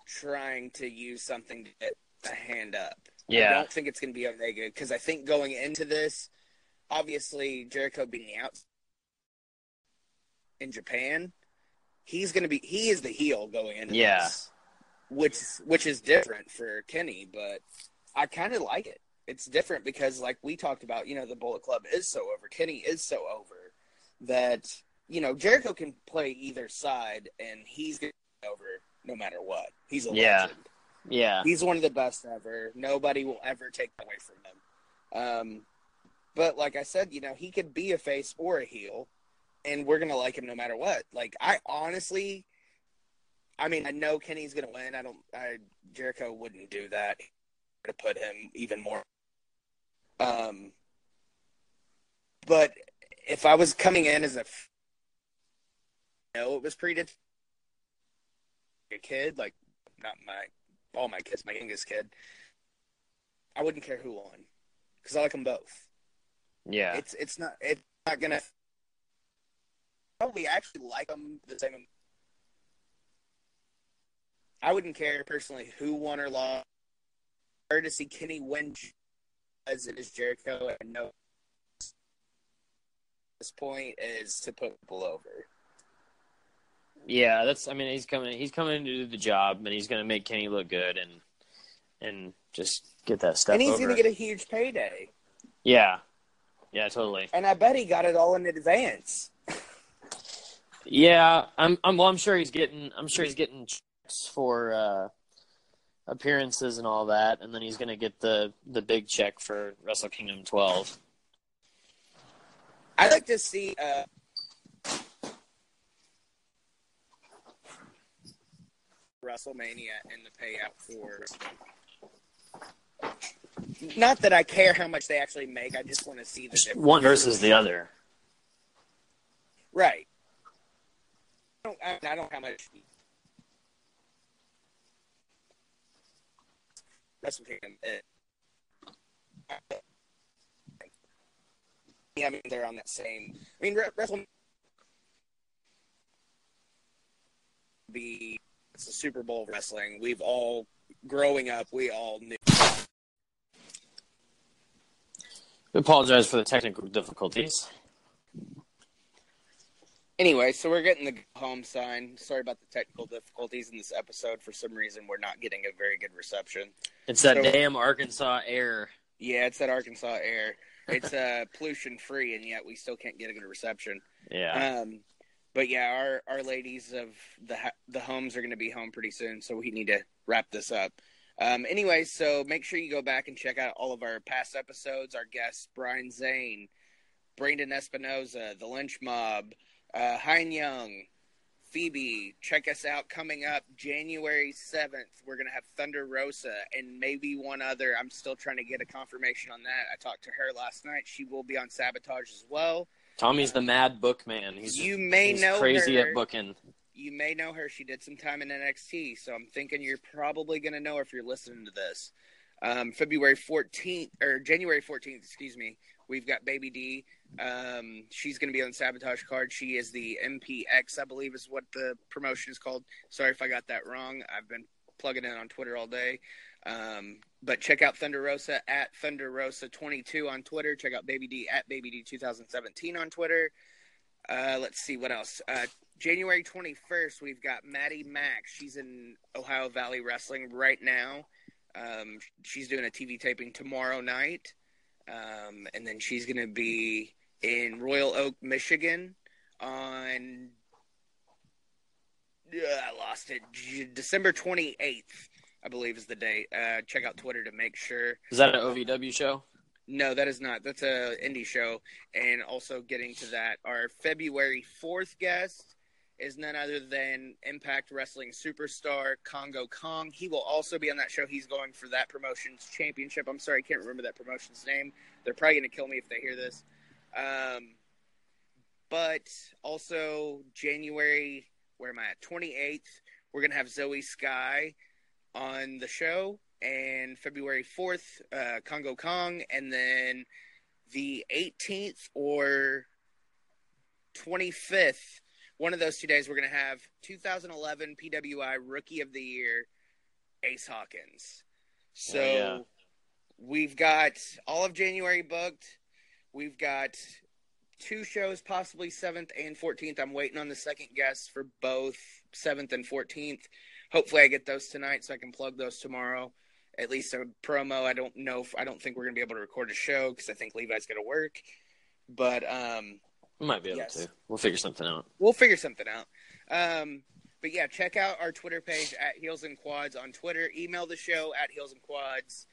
trying to use something to get a hand up. Yeah. I don't think it's going to be Omega because I think going into this, obviously Jericho being out in Japan, he's going to be he is the heel going into Yeah. this, which which is different for Kenny, but I kind of like it. It's different because, like we talked about, you know, the Bullet Club is so over. Kenny is so over that you know Jericho can play either side, and he's going to be over no matter what. He's a Yeah. legend. Yeah. He's one of the best ever. Nobody will ever take that away from him. Um, but like I said, you know, he could be a face or a heel, and we're gonna like him no matter what. Like I honestly, I mean, I know Kenny's gonna win. I don't. I Jericho wouldn't do that to put him even more. Um, but if I was coming in as a, you know, it was predetermined. A kid, like not my all my kids, my youngest kid. I wouldn't care who won because I like them both. Yeah. It's it's not it's not gonna probably actually like them the same. I wouldn't care personally who won or lost. Or to see Kenny win as it is Jericho, and no. This point is to put people over. Yeah, that's. I mean, he's coming. He's coming to do the job, and he's going to make Kenny look good, and and just get that stuff. and he's over. going to get a huge payday. Yeah, yeah, totally. And I bet he got it all in advance. Yeah, I'm. I'm. Well, I'm sure he's getting. I'm sure he's getting checks for uh, appearances and all that, and then he's going to get the the big check for Wrestle Kingdom 12. I'd like to see uh, WrestleMania and the payout for. Not that I care how much they actually make. I just want to see the difference. One versus the other. Right. I don't, I I don't know how much. Wrestle Kingdom. is. I mean, they're on that same. I mean, Re- Wrestle be it's the Super Bowl wrestling. We've all growing up, we all knew. We apologize for the technical difficulties. Anyway, so we're getting the home sign. Sorry about the technical difficulties in this episode. For some reason, we're not getting a very good reception. It's that So- damn Arkansas air. Yeah, it's that Arkansas air. It's uh, pollution free, and yet we still can't get a good reception. Yeah. Um, but yeah, our our ladies of the the homes are going to be home pretty soon, so we need to wrap this up. Um, anyway, so make sure you go back and check out all of our past episodes. Our guests: Brian Zane, Brandon Espinoza, The Lynch Mob, uh, Hein Young, Phoebe, check us out coming up January 7th. We're going to have Thunder Rosa and maybe one other. I'm still trying to get a confirmation on that. I talked to her last night. She will be on Sabotage as well. Tommy's the mad book man. He's You may he's know crazy her. at booking. You may know her. She did some time in NXT, so I'm thinking you're probably going to know her if you're listening to this. Um, February 14th, or January 14th, excuse me, we've got Baby D. Um, she's going to be on the Sabotage card. She is the MPX, I believe, is what the promotion is called. Sorry if I got that wrong. I've been plugging in on Twitter all day. Um, but check out Thunder Rosa at Thunder Rosa 22 on Twitter. Check out Baby D at Baby D 2017 on Twitter. Uh, let's see what else. Uh, January 21st, we've got Maddie Mack. She's in Ohio Valley Wrestling right now. Um, she's doing a TV taping tomorrow night. Um, and then she's going to be in Royal Oak, Michigan on. Uh, I lost it. December 28th, I believe, is the date. Uh, check out Twitter to make sure. Is that an OVW show? No, that is not. That's a indie show. And also getting to that, our February fourth guest is none other than Impact Wrestling superstar Kongo Kong. He will also be on that show. He's going for that promotion's championship. I'm sorry, I can't remember that promotion's name. They're probably going to kill me if they hear this. Um, but also January, where am I at? 28th, we're going to have Zoey Skye on the show and February 4th, uh, Kongo Kong, and then the 18th or 25th, one of those two days, we're going to have 2011 PWI Rookie of the Year, Ace Hawkins. So Oh, yeah. we've got all of January booked. We've got two shows, possibly 7th and 14th. I'm waiting on the second guest for both 7th and 14th. Hopefully, I get those tonight so I can plug those tomorrow at least a promo. I don't know if I don't think we're gonna be able to record a show because I think Levi's gonna work. But um, We might be able Yes. to. We'll figure something out. we'll figure something out. Um, but yeah, check out our Twitter page at Heels and Quads on Twitter. Email the show at Heels and Quads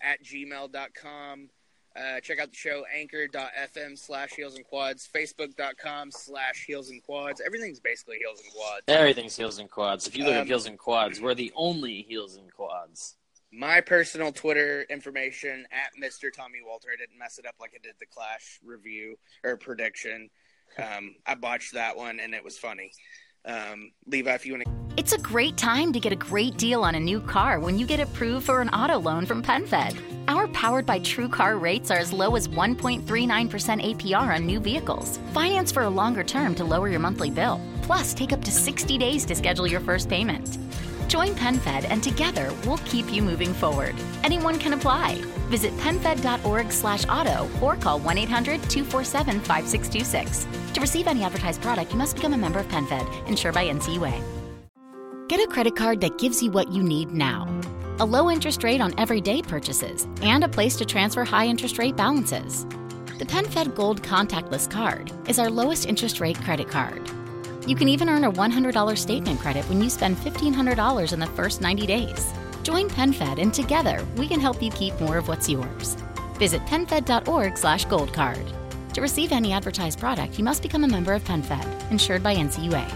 at gmail.com. Uh, check out the show anchor.fm slash heels and quads, facebook.com slash heels and quads. Everything's basically heels and quads. Everything's heels and quads. If you look Um, at heels and quads, we're the only heels and quads. My personal Twitter information at Mr. Tommy Walter. I didn't mess it up like I did the Clash review or prediction. Um, I botched that one and it was funny. Um, Levi, if you want to. It's a great time to get a great deal on a new car when you get approved for an auto loan from PenFed. Our powered by True Car rates are as low as 1.39% APR on new vehicles. Finance for a longer term to lower your monthly bill. Plus, take up to 60 days to schedule your first payment. Join PenFed and together we'll keep you moving forward. Anyone can apply. Visit penfed.org slash auto or call 1-800-247-5626. To receive any advertised product, you must become a member of PenFed, insured by NCUA. Get a credit card that gives you what you need now. A low interest rate on everyday purchases and a place to transfer high interest rate balances. The PenFed Gold Contactless Card is our lowest interest rate credit card. You can even earn a $100 statement credit when you spend $1,500 in the first 90 days. Join PenFed and together we can help you keep more of what's yours. Visit penfed.org slash goldcard. To receive any advertised product, you must become a member of PenFed, insured by NCUA.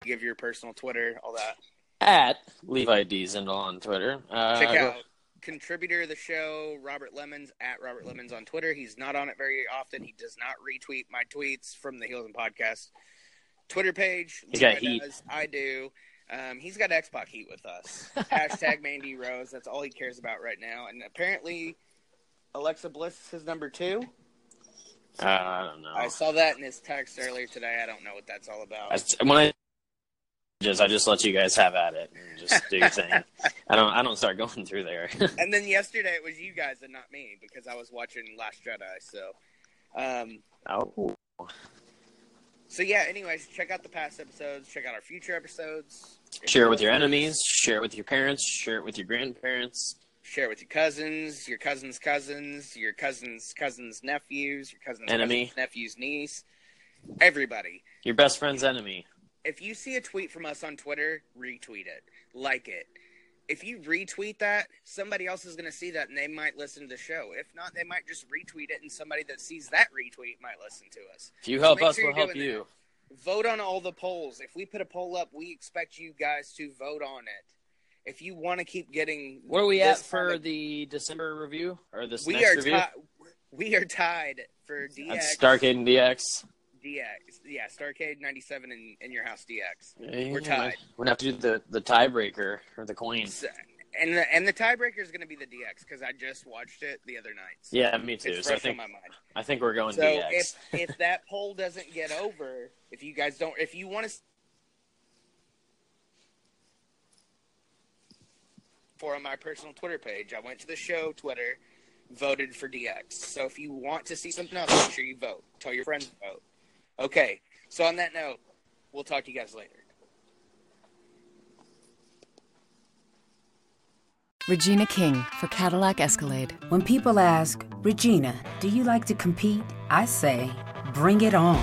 Give your personal Twitter, all that. At Levi D Zindel on Twitter. Uh, Check out contributor of the show, Robert Lemons, at Robert Lemons on Twitter. He's not on it very often. He does not retweet my tweets from the Heels and Podcast Twitter page. He's got heat. does. I do. Um, he's got X Pac heat with us. Hashtag Mandy Rose. That's all he cares about right now. And apparently, Alexa Bliss is his number two. Uh, I don't know. I saw that in his text earlier today. I don't know what that's all about. I, when I just, I just let you guys have at it and just do your thing. I don't, I don't start going through there. and then yesterday it was you guys and not me because I was watching Last Jedi. So, um, oh, so yeah. Anyways, check out the past episodes. Check out our future episodes. share it with your enemies. Share it with your parents. Share it with your grandparents. Share it with your cousins, your cousins' cousins, your cousins' cousins' nephews, your cousins' Enemy. cousin's nephew's niece. Everybody. Your best friend's enemy. If you see a tweet from us on Twitter, retweet it, like it. If you retweet that, somebody else is going to see that and they might listen to the show. If not, they might just retweet it and somebody that sees that retweet might listen to us. If you help make us, sure we'll help you. vote on all the polls. If we put a poll up, we expect you guys to vote on it. If you want to keep getting, What are we at for of- the December review or this we next are review? tied. We are tied for DX. That's Starcade and DX. DX. Yeah, Starcade 97 in, in your house DX. Yeah, We're tied. We're gonna have to do the the tiebreaker or the coin. So- and the, and the tiebreaker is going to be the DX because I just watched it the other night. So Yeah, me too. It's So I think my mind. I think we're going So DX. if if that poll doesn't get over, if you guys don't, if you want to for on my personal Twitter page, I went to the show Twitter, voted for DX. So if you want to see something else, make sure you vote. Tell your friends to vote. Okay. So on that note, we'll talk to you guys later. Regina King for Cadillac Escalade. When people ask, Regina, do you like to compete? I say, bring it on.